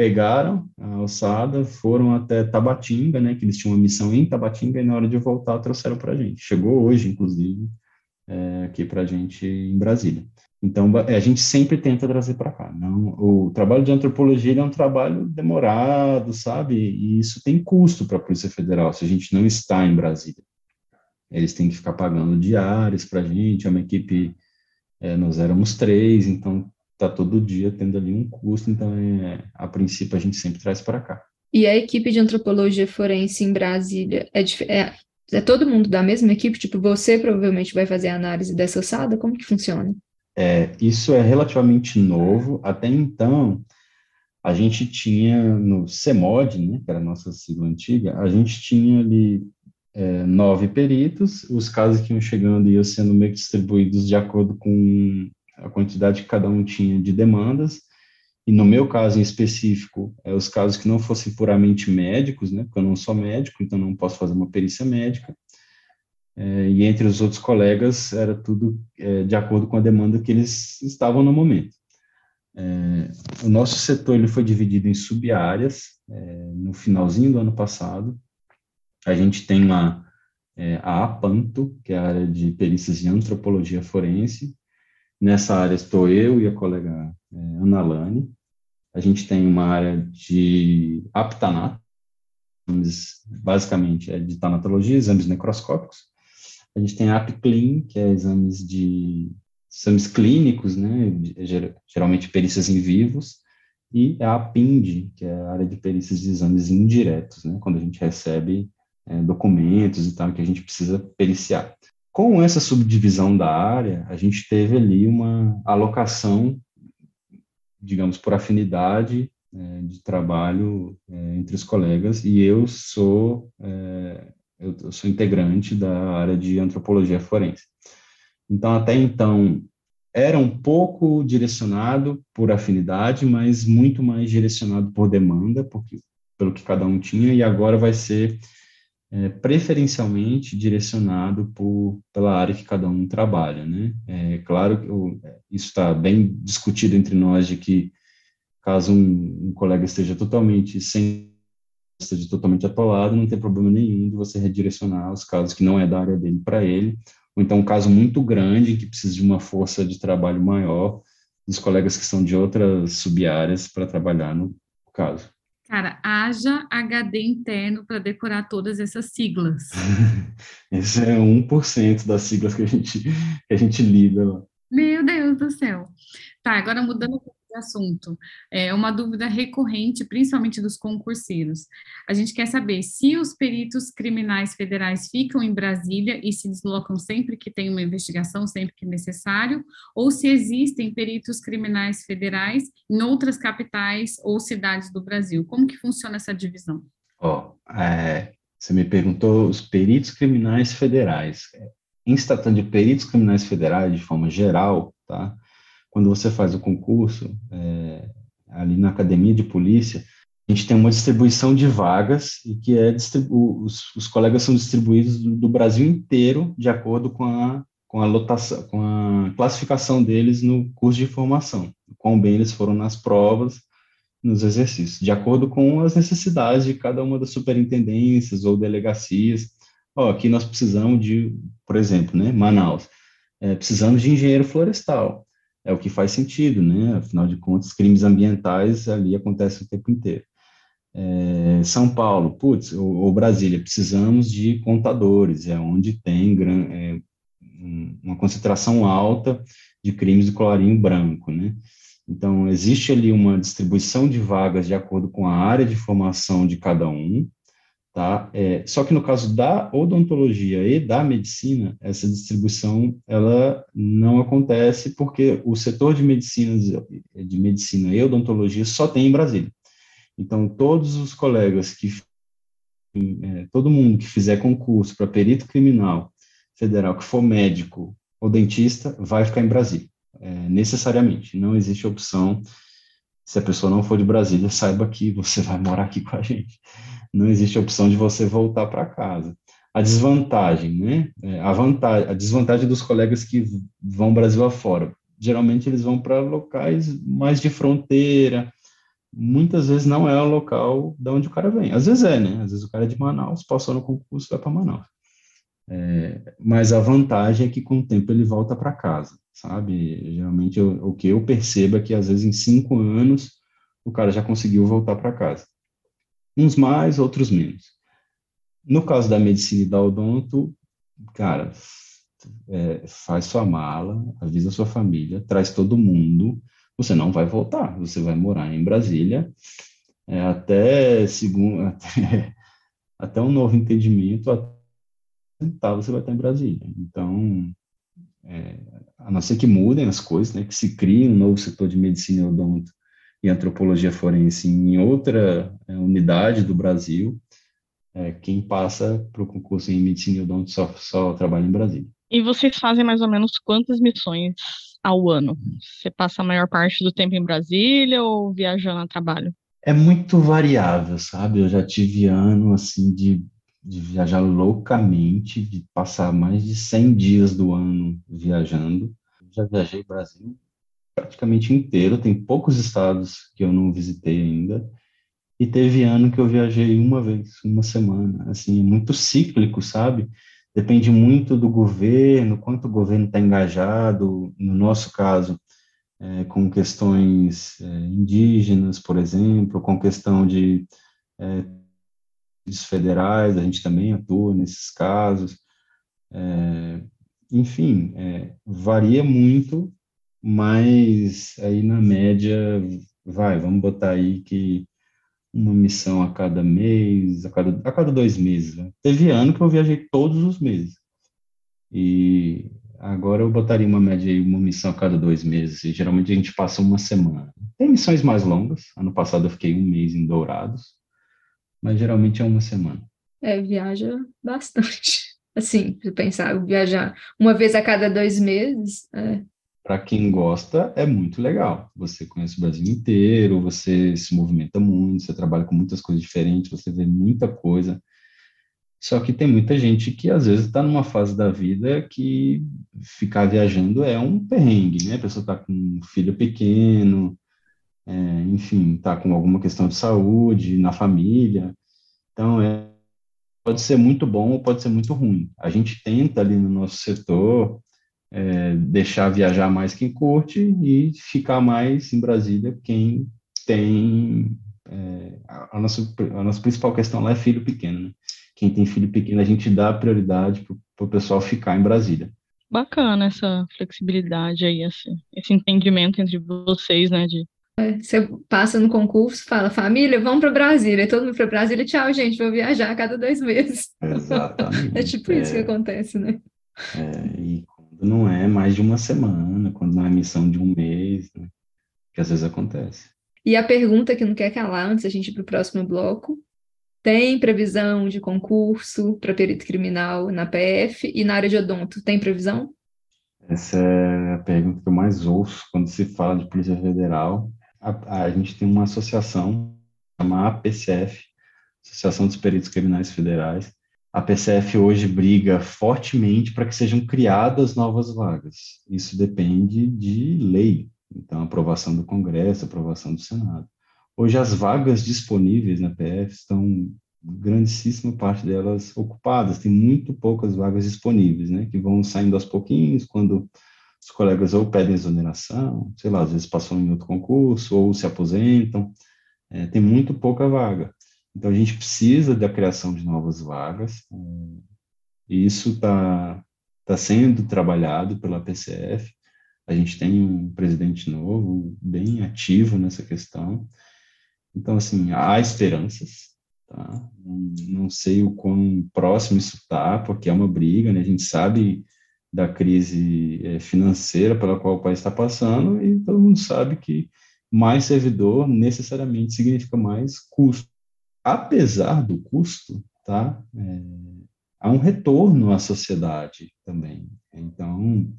pegaram a alçada, foram até Tabatinga, né, que eles tinham uma missão em Tabatinga, e na hora de voltar trouxeram para a gente. Chegou hoje, inclusive, é, aqui para a gente em Brasília. Então, é, a gente sempre tenta trazer para cá. Não, o trabalho de antropologia é um trabalho demorado, sabe? E isso tem custo para a Polícia Federal, se a gente não está em Brasília. Eles têm que ficar pagando diárias para a gente, é uma equipe, é, nós éramos três, então está todo dia tendo ali um custo, então é, a princípio a gente sempre traz para cá. E a equipe de antropologia forense em Brasília é, é, é, todo mundo da mesma equipe? Tipo, você provavelmente vai fazer a análise dessa ossada? Como que funciona? É, isso é relativamente novo. Até então, a gente tinha no CEMOD, né, que era a nossa sigla antiga, a gente tinha ali é, nove peritos, os casos que iam chegando iam sendo meio que distribuídos de acordo com a quantidade que cada um tinha de demandas, e no meu caso em específico, é, os casos que não fossem puramente médicos, né, porque eu não sou médico, então não posso fazer uma perícia médica, é, e entre os outros colegas era tudo é, de acordo com a demanda que eles estavam no momento. É, o nosso setor ele foi dividido em sub-áreas, é, no finalzinho do ano passado, a gente tem uma, é, a APANTO, que é a área de perícias em antropologia forense, Nessa área estou eu e a colega é, Ana Lani. A gente tem uma área de aptanato, basicamente é de tanatologia, exames necroscópicos. A gente tem a APCLIN, que é exames de exames clínicos, né, geralmente perícias em vivos, e a APIND, que é a área de perícias de exames indiretos, né, quando a gente recebe é, documentos e tal que a gente precisa periciar. Com essa subdivisão da área, a gente teve ali uma alocação, digamos, por afinidade é, de trabalho é, entre os colegas, e eu sou, é, eu sou integrante da área de antropologia forense. Então, até então, era um pouco direcionado por afinidade, mas muito mais direcionado por demanda, porque, pelo que cada um tinha, e agora vai ser é, preferencialmente direcionado por, pela área que cada um trabalha, né? É claro que isso está bem discutido entre nós de que caso um, um, colega esteja totalmente sem esteja totalmente atolado, não tem problema nenhum de você redirecionar os casos que não é da área dele para ele, ou então um caso muito grande que precisa de uma força de trabalho maior dos colegas que são de outras sub-áreas para trabalhar no caso. Cara, haja HD interno para decorar todas essas siglas. Esse é 1% das siglas que a gente, que a gente lida lá. Meu Deus do céu. Tá, agora mudando assunto. É uma dúvida recorrente, principalmente dos concurseiros. A gente quer saber se os peritos criminais federais ficam em Brasília e se deslocam sempre que tem uma investigação, sempre que necessário, ou se existem peritos criminais federais em outras capitais ou cidades do Brasil. Como que funciona essa divisão? Oh, é, você me perguntou os peritos criminais federais. Em se tratando de peritos criminais federais, de forma geral, tá? Quando você faz o concurso, é, ali na academia de polícia, a gente tem uma distribuição de vagas e que é os, os colegas são distribuídos do, do, Brasil inteiro de acordo com a, com a lotação, com a classificação deles no curso de formação, quão bem eles foram nas provas, nos exercícios, de acordo com as necessidades de cada uma das superintendências ou delegacias. Ó, aqui nós precisamos de, por exemplo, né, Manaus, é, precisamos de engenheiro florestal é o que faz sentido, né? Afinal de contas, crimes ambientais ali acontecem o tempo inteiro. É, São Paulo, putz, ou, ou, Brasília, precisamos de contadores, é onde tem gran, é, uma concentração alta de crimes de colarinho branco, né? Então, existe ali uma distribuição de vagas de acordo com a área de formação de cada um, tá? É, só que no caso da odontologia e da medicina, essa distribuição ela não acontece porque o setor de medicina, de medicina e odontologia só tem em Brasília. Então, todos os colegas que é, todo mundo que fizer concurso para perito criminal federal, que for médico ou dentista, vai ficar em Brasília, é, necessariamente. Não existe opção, se a pessoa não for de Brasília, saiba que você vai morar aqui com a gente não existe a opção de você voltar para casa. A desvantagem, né? É, a, vantagem, a desvantagem dos colegas que vão Brasil afora. Geralmente eles vão para locais mais de fronteira, muitas vezes não é o local de onde o cara vem. Às vezes é, né? Às vezes o cara é de Manaus, passou no concurso, vai para Manaus. É, mas a vantagem é que com o tempo ele volta para casa, sabe? Geralmente eu, o que eu percebo é que às vezes em cinco anos o cara já conseguiu voltar para casa uns mais, outros menos. No caso da medicina e da odonto, cara, é, faz sua mala, avisa sua família, traz todo mundo, você não vai voltar, você vai morar em Brasília é, até, segundo, até, até um novo entendimento, até você vai estar em Brasília. Então, é, a não ser que mudem as coisas, né, que se crie um novo setor de medicina e odonto e antropologia forense em outra é, unidade do Brasil, é, quem passa para o concurso em medicina e odonto só, só trabalha em Brasília. E vocês fazem mais ou menos quantas missões ao ano? Você passa a maior parte do tempo em Brasília ou viajando a trabalho? É muito variável, sabe? Eu já tive ano assim de, de viajar loucamente, de passar mais de 100 dias do ano viajando. Já viajei Brasil praticamente inteiro, tem poucos estados que eu não visitei ainda, e teve ano que eu viajei uma vez, uma semana, assim, muito cíclico, sabe? Depende muito do governo, quanto o governo está engajado, no nosso caso, é, com questões é, indígenas, por exemplo, com questão de é, federais, a gente também atua nesses casos, é, enfim, é, varia muito mas aí na média, vai, vamos botar aí que uma missão a cada mês, a cada, a cada dois meses. Né? Teve ano que eu viajei todos os meses. E agora eu botaria uma média aí, uma missão a cada dois meses. E geralmente a gente passa uma semana. Tem missões mais longas. Ano passado eu fiquei um mês em Dourados, mas geralmente é uma semana. É, viaja bastante. Assim, se pensar, viajar uma vez a cada dois meses, é, para quem gosta, é muito legal. Você conhece o Brasil inteiro, você se movimenta muito, você trabalha com muitas coisas diferentes, você vê muita coisa. Só que tem muita gente que às vezes está numa fase da vida que ficar viajando é um perrengue, né? A pessoa está com um filho pequeno, é, enfim, está com alguma questão de saúde na família. Então, é, pode ser muito bom ou pode ser muito ruim. A gente tenta ali no nosso setor é, deixar viajar mais quem curte e ficar mais em Brasília quem tem. É, a, nossa, a nossa principal questão lá é filho pequeno, né? Quem tem filho pequeno, a gente dá prioridade para o pessoal ficar em Brasília. Bacana essa flexibilidade aí, esse, esse entendimento entre vocês, né, de você passa no concurso, fala, família, vamos para Brasília. Todo mundo para Brasília, tchau, gente, vou viajar a cada dois meses. Exatamente. é tipo isso que É, acontece, né? é, e quando não é mais de uma semana, quando não é missão de um mês, né? Que às vezes acontece. E a pergunta que não quer calar antes da gente ir para o próximo bloco: tem previsão de concurso para perito criminal na PF e na área de odonto? Tem previsão? Essa é a pergunta que eu mais ouço quando se fala de Polícia Federal. A, a gente tem uma associação, chamada APCF, Associação dos Peritos Criminais Federais. A PCF hoje briga fortemente para que sejam criadas novas vagas. Isso depende de lei, então aprovação do Congresso, aprovação do Senado. Hoje as vagas disponíveis na PF estão grandíssima parte delas ocupadas, tem muito poucas vagas disponíveis, né, que vão saindo aos pouquinhos, quando os colegas ou pedem exoneração, sei lá, às vezes passam em outro concurso, ou se aposentam, é, tem muito pouca vaga. Então, a gente precisa da criação de novas vagas, é, e isso está tá sendo trabalhado pela PCF, a gente tem um presidente novo, bem ativo nessa questão, então, assim, há esperanças, Tá? Não, sei o quão próximo isso está, porque é uma briga, né? A gente sabe da crise é, financeira pela qual o país está passando e todo mundo sabe que mais servidor necessariamente significa mais custo. Apesar do custo, tá? É, há um retorno à sociedade também. Então,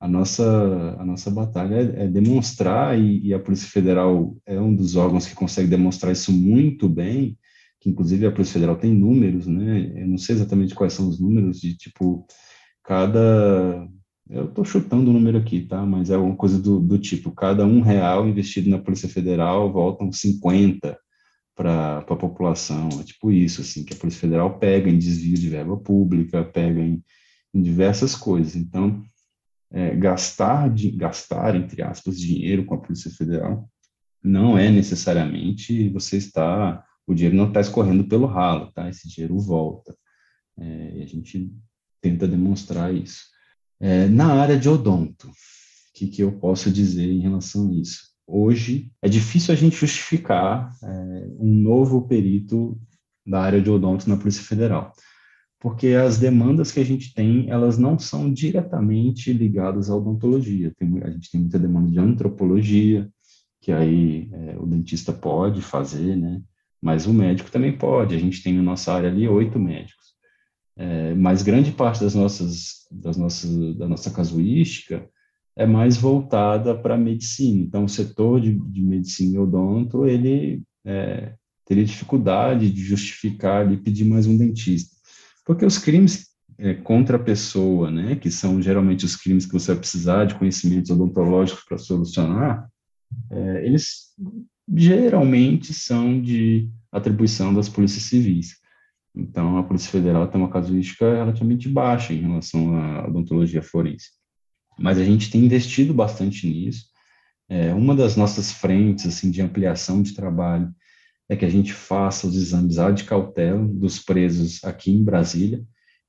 a nossa, a nossa batalha é, é demonstrar, e, e a Polícia Federal é um dos órgãos que consegue demonstrar isso muito bem, que inclusive a Polícia Federal tem números, né? Eu não sei exatamente quais são os números de tipo cada eu estou chutando o número aqui, tá? Mas é alguma coisa do, do tipo, cada um real investido na Polícia Federal voltam 50 para a população. É tipo isso, assim, que a Polícia Federal pega em desvio de verba pública, pega em, em diversas coisas. Então, é, gastar, de, gastar, entre aspas, dinheiro com a Polícia Federal não é necessariamente você estar o dinheiro não está escorrendo pelo ralo, tá? Esse dinheiro volta. É, a gente tenta demonstrar isso. É, na área de odonto, o que, que eu posso dizer em relação a isso? Hoje, é difícil a gente justificar é, um novo perito da área de odonto na Polícia Federal, porque as demandas que a gente tem, elas não são diretamente ligadas à odontologia. Tem, a gente tem muita demanda de antropologia, que aí é, o dentista pode fazer, né? mas o médico também pode. A gente tem na nossa área ali oito médicos. É, mas grande parte das nossas, das nossas, da nossa casuística é mais voltada para a medicina. Então, o setor de, de medicina e odonto, ele é, teria dificuldade de justificar e pedir mais um dentista. Porque os crimes é, contra a pessoa, né, que são geralmente os crimes que você vai precisar de conhecimentos odontológicos para solucionar, é, eles geralmente são de atribuição das polícias civis. Então, a Polícia Federal tem uma casuística relativamente baixa em relação à odontologia forense. Mas a gente tem investido bastante nisso. É, uma das nossas frentes assim, de ampliação de trabalho é que a gente faça os exames de cautela dos presos aqui em Brasília.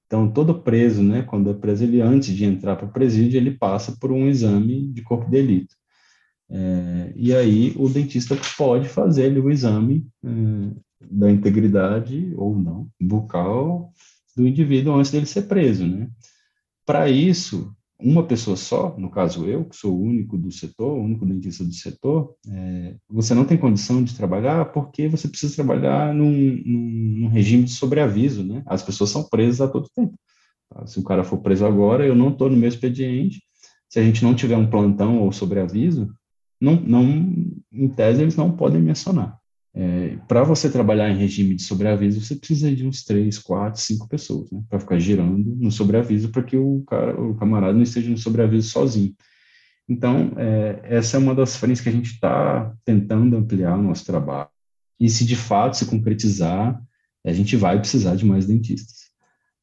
Então, todo preso, né, quando é preso, ele antes de entrar para o presídio, ele passa por um exame de corpo de delito. É, e aí o dentista pode fazer o exame é, da integridade ou não bucal do indivíduo antes dele ser preso, né? Para isso, uma pessoa só, no caso eu, que sou o único do setor, o único dentista do setor, é, você não tem condição de trabalhar porque você precisa trabalhar num, num, regime de sobreaviso, né? As pessoas são presas a todo tempo. Tá? Se o cara for preso agora, eu não estou no meu expediente. Se a gente não tiver um plantão ou sobreaviso, não, não, em tese, eles não podem mencionar. É, para você trabalhar em regime de sobreaviso, você precisa de uns três, quatro, cinco pessoas, né, para ficar girando no sobreaviso, para que o, cara, o camarada não esteja no sobreaviso sozinho. Então, é, essa é uma das frentes que a gente está tentando ampliar o nosso trabalho. E se de fato se concretizar, a gente vai precisar de mais dentistas.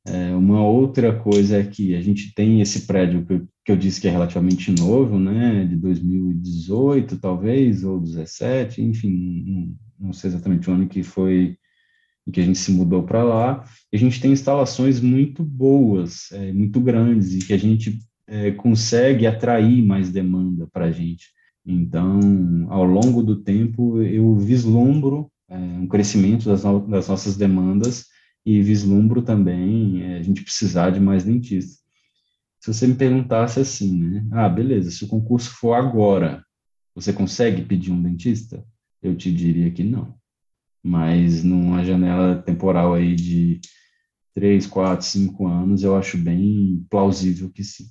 É, uma outra coisa é que a gente tem esse prédio que eu, que eu disse que é relativamente novo, né, de 2018 talvez, ou 17, enfim, não, sei exatamente o ano que foi em que a gente se mudou para lá, a gente tem instalações muito boas, é, muito grandes, e que a gente é, consegue atrair mais demanda para a gente. Então, ao longo do tempo, eu vislumbro é, um crescimento das, no das, nossas demandas e vislumbro também é, a gente precisar de mais dentistas. Se você me perguntasse assim, né? Ah, beleza, se o concurso for agora, você consegue pedir um dentista? Eu te diria que não. Mas numa janela temporal aí de três, quatro, cinco anos, eu acho bem plausível que sim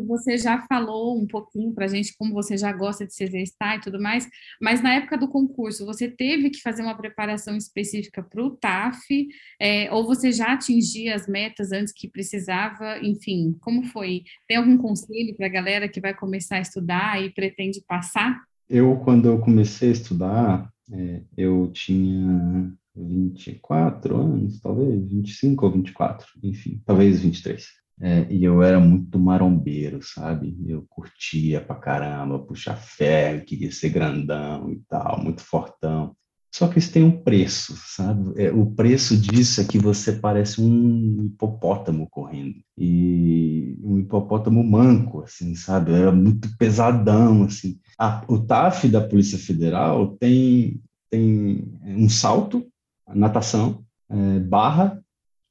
você já falou um pouquinho para a gente como você já gosta de se exercitar e tudo mais, mas na época do concurso, você teve que fazer uma preparação específica para o TAF, é, ou você já atingia as metas antes que precisava? Enfim, como foi? Tem algum conselho para a galera que vai começar a estudar e pretende passar? Eu, quando eu comecei a estudar, é, eu tinha 24 anos, talvez, 25 ou 24, enfim, talvez 23. É, e eu era muito marombeiro, sabe? Eu curtia pra caramba, puxar ferro, queria ser grandão e tal, muito fortão. Só que isso tem um preço, sabe? É, o preço disso é que você parece um hipopótamo correndo. E um hipopótamo manco, assim, sabe? Era muito pesadão, assim. A, o TAF da Polícia Federal tem, tem um salto, natação, é, barra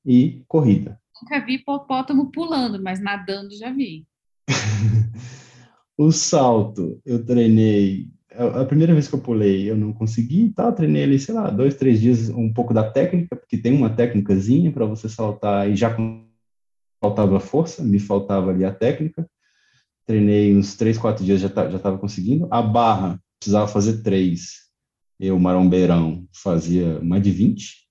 e corrida nunca vi hipopótamo pulando, mas nadando já vi. o salto, eu treinei. A primeira vez que eu pulei, eu não consegui, tá? Treinei ali, sei lá, dois, três dias, um pouco da técnica, porque tem uma técnicazinha para você saltar e já faltava força, me faltava ali a técnica. Treinei uns três, quatro dias, já tá, já estava conseguindo. A barra, precisava fazer três. Eu, marombeirão, fazia mais de 20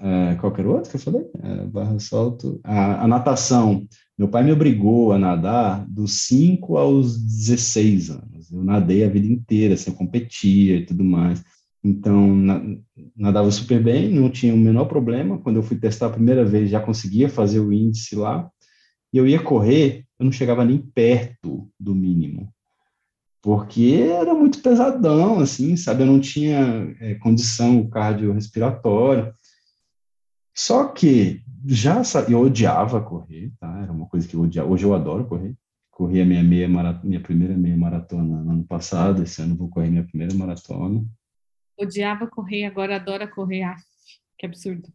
uh, qualquer outro que eu falei? Uh, barra salto. A, a, natação. Meu pai me obrigou a nadar dos 5 aos 16 anos. Eu nadei a vida inteira, assim, eu competia e tudo mais. Então, na, nadava super bem, não tinha o menor problema. Quando eu fui testar a primeira vez, já conseguia fazer o índice lá. E eu ia correr, eu não chegava nem perto do mínimo porque era muito pesadão, assim, sabe? Eu não tinha é, condição cardiorrespiratória. Só que já eu odiava correr, tá? Era uma coisa que eu odiava. Hoje eu adoro correr. Corri a minha meia maratona, minha primeira meia maratona no ano passado. Esse ano vou correr minha primeira maratona. Odiava correr, agora adora correr. Ah, que absurdo.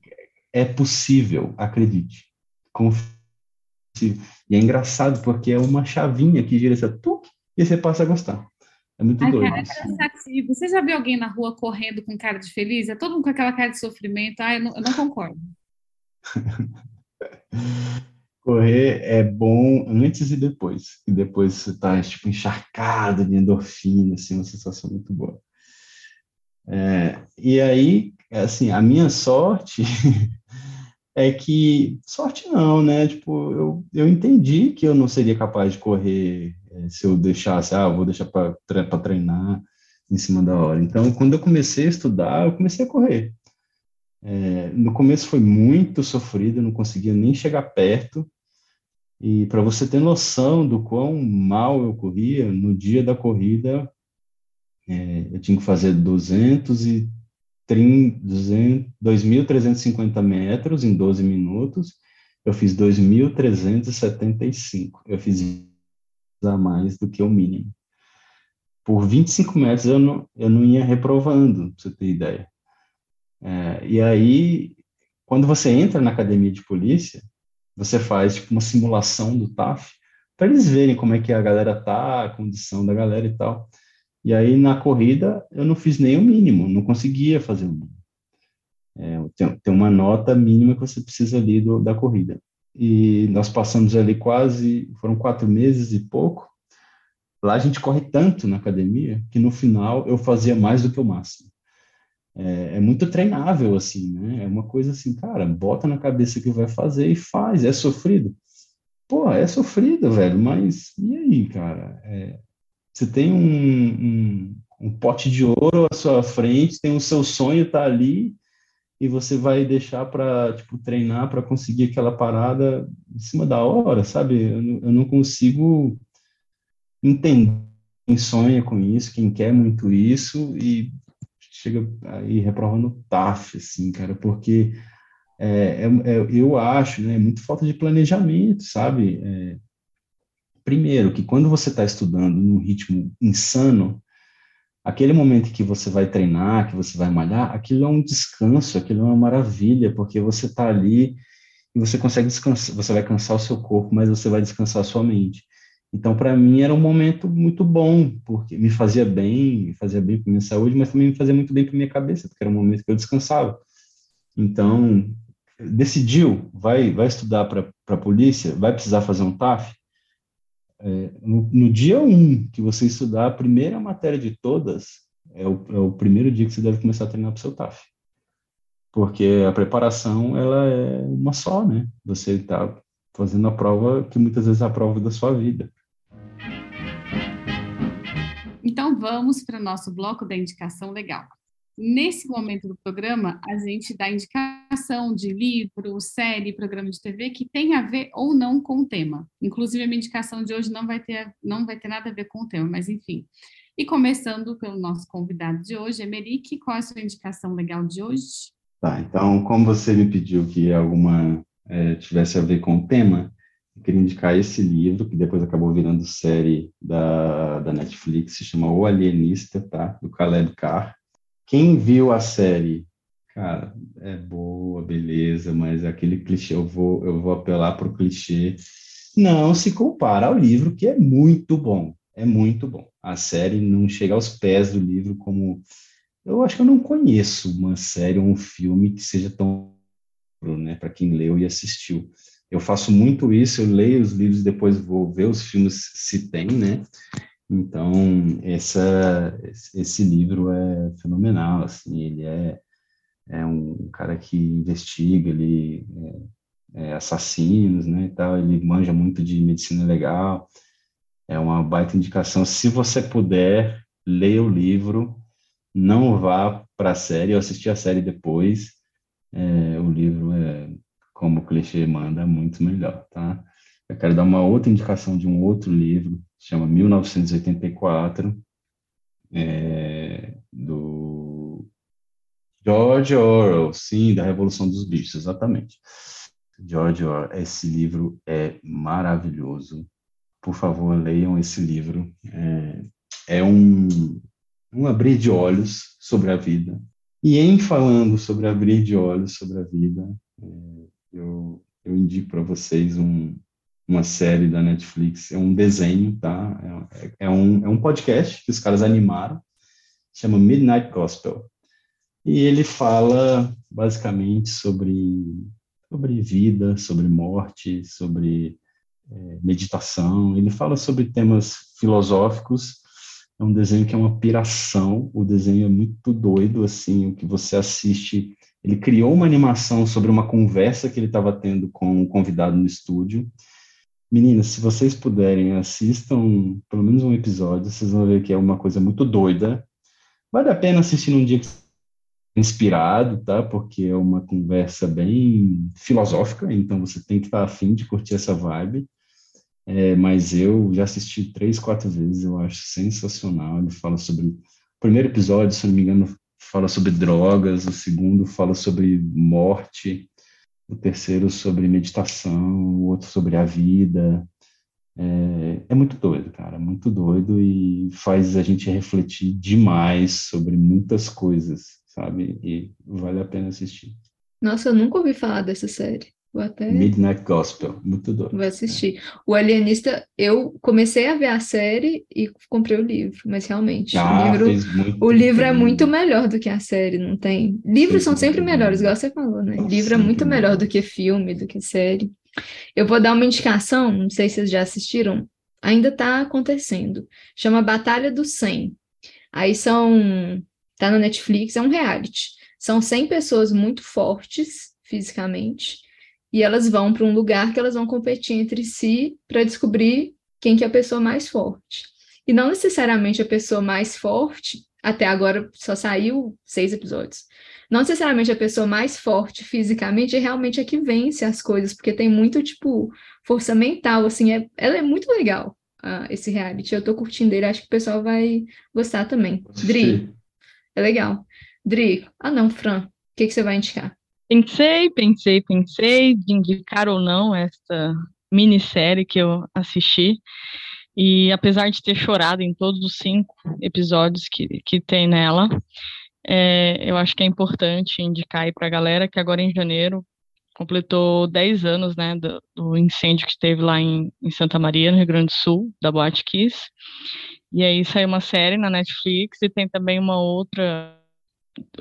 É possível, acredite. Confio. E é engraçado porque é uma chavinha que gira essa tuc, e você passa a gostar. É muito Ai, doido. Cara, é. Você já viu alguém na rua correndo com cara de feliz? É todo mundo com aquela cara de sofrimento. Ah, eu não, eu não concordo. Correr é bom antes e depois. E depois você está tipo, encharcado de endorfina, assim, uma sensação muito boa. É, e aí, assim, a minha sorte é que. Sorte não, né? Tipo, eu, eu entendi que eu não seria capaz de correr é, se eu deixasse, ah, vou deixar para treinar em cima da hora. Então, quando eu comecei a estudar, eu comecei a correr. É, no começo foi muito sofrido, não conseguia nem chegar perto. E para você ter noção do quão mal eu corria, no dia da corrida, é, eu tinha que fazer 230, 2.350 metros em 12 minutos. Eu fiz 2.375. Eu fiz a mais do que o mínimo. Por 25 metros eu não, eu não ia reprovando, pra você ter ideia. É, e aí, quando você entra na academia de polícia, você faz tipo, uma simulação do TAF, para eles verem como é que a galera tá, a condição da galera e tal. E aí, na corrida, eu não fiz nem o mínimo, não conseguia fazer o mínimo. É, tem, tem uma nota mínima que você precisa ali do, da corrida e nós passamos ali quase, foram quatro meses e pouco. Lá a gente corre tanto na academia que no final eu fazia mais do que o máximo. É, é, muito treinável, assim, né? É uma coisa assim, cara, bota na cabeça que vai fazer e faz. É sofrido? Pô, é sofrido, velho, mas e aí, cara? É, você tem um, um, um pote de ouro à sua frente, tem o seu sonho tá ali, e você vai deixar para tipo treinar para conseguir aquela parada em cima da hora, sabe? Eu eu não consigo entender quem sonha com isso, quem quer muito isso e chega aí reprovando TAF, assim, cara, porque é, é, é, eu acho, né, muito falta de planejamento, sabe? É, primeiro, que quando você está estudando num ritmo insano, aquele momento que você vai treinar, que você vai malhar, aquilo é um descanso, aquilo é uma maravilha, porque você está ali e você consegue descansar, você vai cansar o seu corpo, mas você vai descansar a sua mente. Então, para mim, era um momento muito bom, porque me fazia bem, me fazia bem para minha saúde, mas também me fazia muito bem para minha cabeça, porque era um momento que eu descansava. Então, decidiu, vai, vai estudar para a polícia, vai precisar fazer um TAF? É, no, no, dia 1 um que você estudar a primeira matéria de todas, é o, é o primeiro dia que você deve começar a treinar para o seu TAF. Porque a preparação, ela é uma só, né? Você está fazendo a prova que muitas vezes é a prova da sua vida. Então vamos para o nosso bloco da indicação legal. Nesse momento do programa, a gente dá indicação de livro, série, programa de TV que tem a ver ou não com o tema. Inclusive, a minha indicação de hoje não vai ter, não vai ter nada a ver com o tema, mas enfim. E começando pelo nosso convidado de hoje, Emerick, qual é a sua indicação legal de hoje? Tá, então, como você me pediu que alguma é, tivesse a ver com o tema, eu queria indicar esse livro, que depois acabou virando série da, da Netflix, se chama O Alienista, tá? Do Caleb Carr. Quem viu a série, cara, é boa, beleza, mas é aquele clichê, eu vou, eu vou apelar para o clichê, não se compara ao livro, que é muito bom, é muito bom. A série não chega aos pés do livro como... Eu acho que eu não conheço uma série ou um filme que seja tão... Né, para quem leu e assistiu. Eu faço muito isso, eu leio os livros depois vou ver os filmes se tem, né? Então, essa, esse livro é fenomenal, assim, ele é, é um cara que investiga, ele é, é assassinos, né, e tal, ele manja muito de medicina legal, é uma baita indicação. Se você puder, leia o livro, não vá para a série, eu assisti a série depois, é, o livro é, como o clichê manda, muito melhor, tá? Eu quero dar uma outra indicação de um outro livro, chama 1984, é, do George Orwell, sim, da Revolução dos Bichos, exatamente. George Orwell, esse livro é maravilhoso. Por favor, leiam esse livro. É, é um, um abrir de olhos sobre a vida. E em falando sobre abrir de olhos sobre a vida, é, eu, eu indico para vocês um, uma série da Netflix, é um desenho, tá? É, é, um, é um podcast que os caras animaram, chama Midnight Gospel. E ele fala basicamente sobre, sobre vida, sobre morte, sobre é, meditação. Ele fala sobre temas filosóficos. É um desenho que é uma piração. O desenho é muito doido, assim, o que você assiste. Ele criou uma animação sobre uma conversa que ele estava tendo com um convidado no estúdio Meninas, se vocês puderem, assistam pelo menos um episódio, vocês vão ver que é uma coisa muito doida. Vale a pena assistir num dia inspirado, tá? Porque é uma conversa bem filosófica, então você tem que estar afim de curtir essa vibe. É, mas eu já assisti três, quatro vezes, eu acho sensacional. Ele fala sobre. O primeiro episódio, se não me engano, fala sobre drogas, o segundo fala sobre morte, o terceiro sobre meditação, o outro sobre a vida. É, é, muito doido, cara, muito doido e faz a gente refletir demais sobre muitas coisas, sabe? E vale a pena assistir. Nossa, eu nunca ouvi falar dessa série. Vou até... Midnight Gospel, muito doido. Vou assistir. O Alienista, eu comecei a ver a série e comprei o livro, mas realmente, ah, o livro, o livro é muito melhor do que a série, não tem? Livros são sempre melhores, igual você falou, né? Nossa, livro é muito melhor do que filme, do que série. Eu vou dar uma indicação, não sei se vocês já assistiram, ainda está acontecendo. Chama Batalha do 100. Aí são, tá no Netflix, é um reality. São 100 pessoas muito fortes fisicamente, e elas vão para um lugar que elas vão competir entre si para descobrir quem que é a pessoa mais forte. E não necessariamente a pessoa mais forte, até agora só saiu seis episódios. Não necessariamente a pessoa mais forte fisicamente é realmente a que vence as coisas, porque tem muito, tipo, força mental, assim, é, ela é muito legal, uh, esse reality. Eu tô curtindo ele, acho que o pessoal vai gostar também. Dri, é legal. Dri, ah não, Fran, o que, que você vai indicar? Pensei, pensei, pensei de indicar ou não esta minissérie que eu assisti. E apesar de ter chorado em todos os cinco episódios que, que tem nela, é, eu acho que é importante indicar aí para a galera que agora em janeiro completou 10 anos, né, do, do, incêndio que teve lá em, em, Santa Maria, no Rio Grande do Sul, da Boate Kiss. E aí saiu uma série na Netflix e tem também uma outra,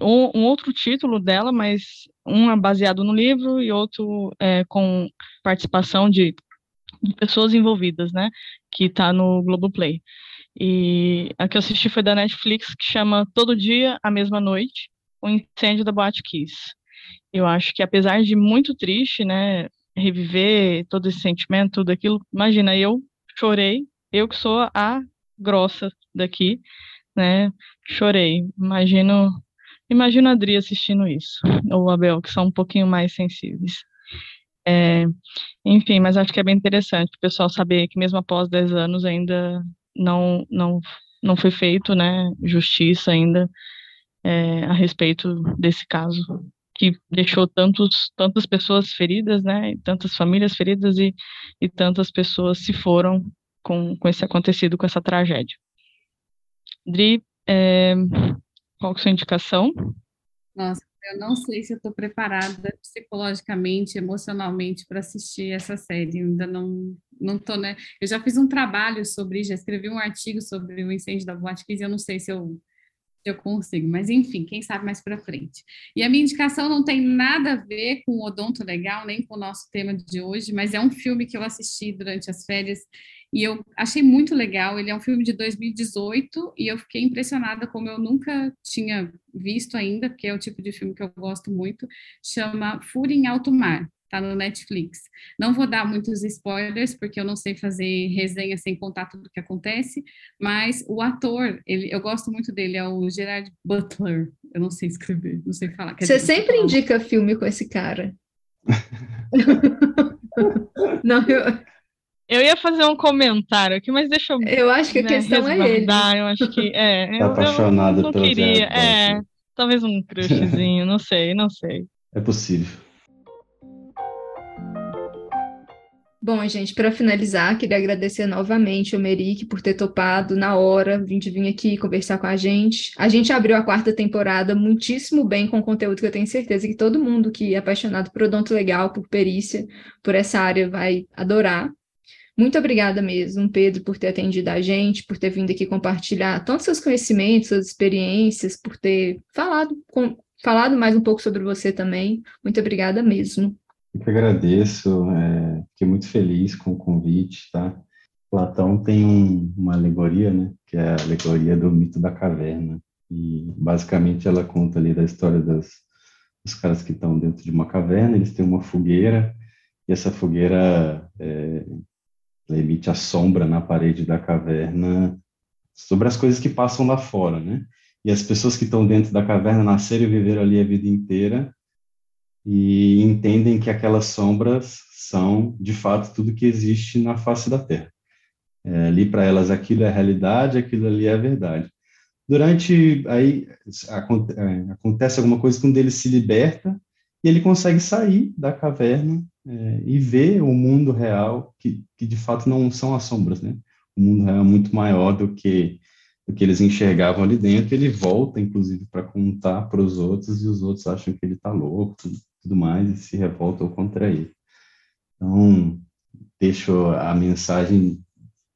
um, um outro título dela, mas um é baseado no livro e outro é, com participação de, de pessoas envolvidas, né, que está no Globoplay. E a que eu assisti foi da Netflix, que chama Todo Dia, a Mesma Noite, o incêndio da Boate Kiss. Eu acho que apesar de muito triste, né, reviver todo esse sentimento, tudo aquilo, imagina, eu chorei, eu que sou a grossa daqui, né, chorei. Imagino, imagino a Adri assistindo isso, ou a Abel, que são um pouquinho mais sensíveis. É, enfim, mas acho que é bem interessante o pessoal saber que mesmo após 10 anos ainda não, não, não foi feito, né, justiça ainda é, a respeito desse caso que deixou tantos, tantas pessoas feridas, né, tantas famílias feridas e, e tantas pessoas se foram com, com esse acontecido, com essa tragédia. Dri, é, qual é a sua indicação? Nossa, eu não sei se eu estou preparada psicologicamente, emocionalmente para assistir essa série. Ainda não não tô, né? Eu já fiz um trabalho sobre, já escrevi um artigo sobre o incêndio da Boate Kiss, eu não sei se eu eu consigo, mas enfim, quem sabe mais para frente. E a minha indicação não tem nada a ver com o Odonto Legal, nem com o nosso tema de hoje, mas é um filme que eu assisti durante as férias e eu achei muito legal. Ele é um filme de 2018 e eu fiquei impressionada como eu nunca tinha visto ainda, porque é o tipo de filme que eu gosto muito. Chama Fúria em Alto Mar tá no Netflix. Não vou dar muitos spoilers, porque eu não sei fazer resenha sem contar tudo o que acontece, mas o ator, ele, eu gosto muito dele, é o Gerard Butler. Eu não sei escrever, não sei falar. Você sempre indica filme com esse cara. não, eu... Eu ia fazer um comentário aqui, mas deixa eu. Eu acho que a né, questão é ele. Eu acho que. É, tá eu, apaixonado eu não queria. É, talvez um crushzinho, não sei, não sei. É possível. Bom, gente, para finalizar, queria agradecer novamente ao Meric por ter topado na hora, de vir aqui conversar com a gente. A gente abriu a quarta temporada muitíssimo bem com conteúdo que eu tenho certeza que todo mundo que é apaixonado por odonto legal, por perícia, por essa área vai adorar. Muito obrigada mesmo, Pedro, por ter atendido a gente, por ter vindo aqui compartilhar todos seus conhecimentos, suas experiências, por ter falado, com, falado mais um pouco sobre você também. Muito obrigada mesmo. Eu que agradeço, é, fiquei muito feliz com o convite, tá? Platão tem um, uma alegoria, né, que é a alegoria do mito da caverna, e basicamente ela conta ali da história das, dos caras que estão dentro de uma caverna, eles têm uma fogueira, e essa fogueira é, emite a sombra na parede da caverna sobre as coisas que passam lá fora, né? E as pessoas que estão dentro da caverna nasceram e viveram ali a vida inteira, e entendem que aquelas sombras são, de fato, tudo que existe na face da Terra. É, ali para elas aquilo é realidade, aquilo ali é verdade. Durante aí é, acontece alguma coisa quando ele se liberta e ele consegue sair da caverna é, e ver o mundo real que, que de fato não são as sombras, né? O mundo real é muito maior do que do que eles enxergavam ali dentro. Ele volta, inclusive, para contar para os outros e os outros acham que ele está louco, tudo mais, e se revoltam contra ele. Então, deixo a mensagem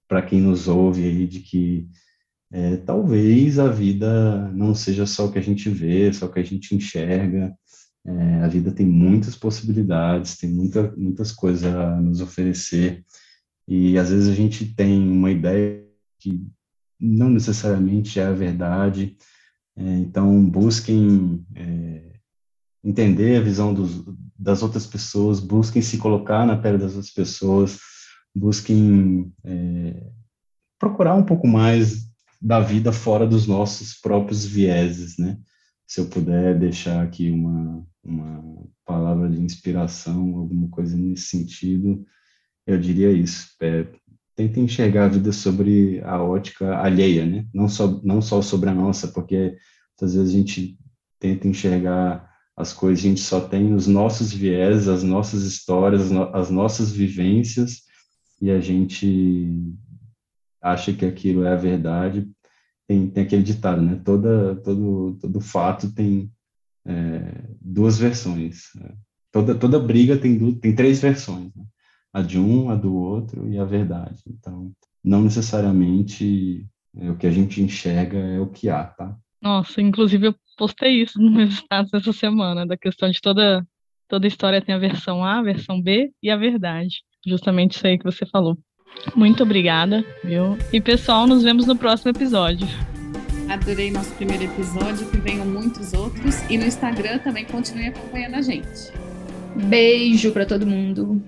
para quem nos ouve aí de que é, talvez a vida não seja só o que a gente vê, só o que a gente enxerga. É, a vida tem muitas possibilidades, tem muita, muitas coisas a nos oferecer. E às vezes a gente tem uma ideia que não necessariamente é a verdade. É, então, busquem é, entender a visão dos, das outras pessoas, busquem se colocar na pele das outras pessoas, busquem é, procurar um pouco mais da vida fora dos nossos próprios vieses, né? Se eu puder deixar aqui uma, uma palavra de inspiração, alguma coisa nesse sentido, eu diria isso. É, tentem enxergar a vida sobre a ótica alheia, né? Não só, não só sobre a nossa, porque às vezes a gente tenta enxergar as coisas, a gente só tem os nossos viés, as nossas histórias, as nossas vivências, e a gente acha que aquilo é a verdade, tem, tem aquele ditado, né? Toda, todo, todo fato tem é, duas versões. Né? Toda, toda briga tem, du, tem três versões, né? a de um, a do outro e a verdade. Então, não necessariamente é, o que a gente enxerga é o que há, tá? Nossa, inclusive eu postei isso no meu status essa semana, da questão de toda, toda história tem a versão A, a versão B e a verdade. Justamente isso aí que você falou. Muito obrigada, viu? E pessoal, nos vemos no próximo episódio. Adorei nosso primeiro episódio, que venham muitos outros. E no Instagram também continue acompanhando a gente. Beijo para todo mundo.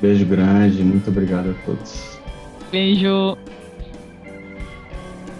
Beijo grande, muito obrigado a todos. Beijo.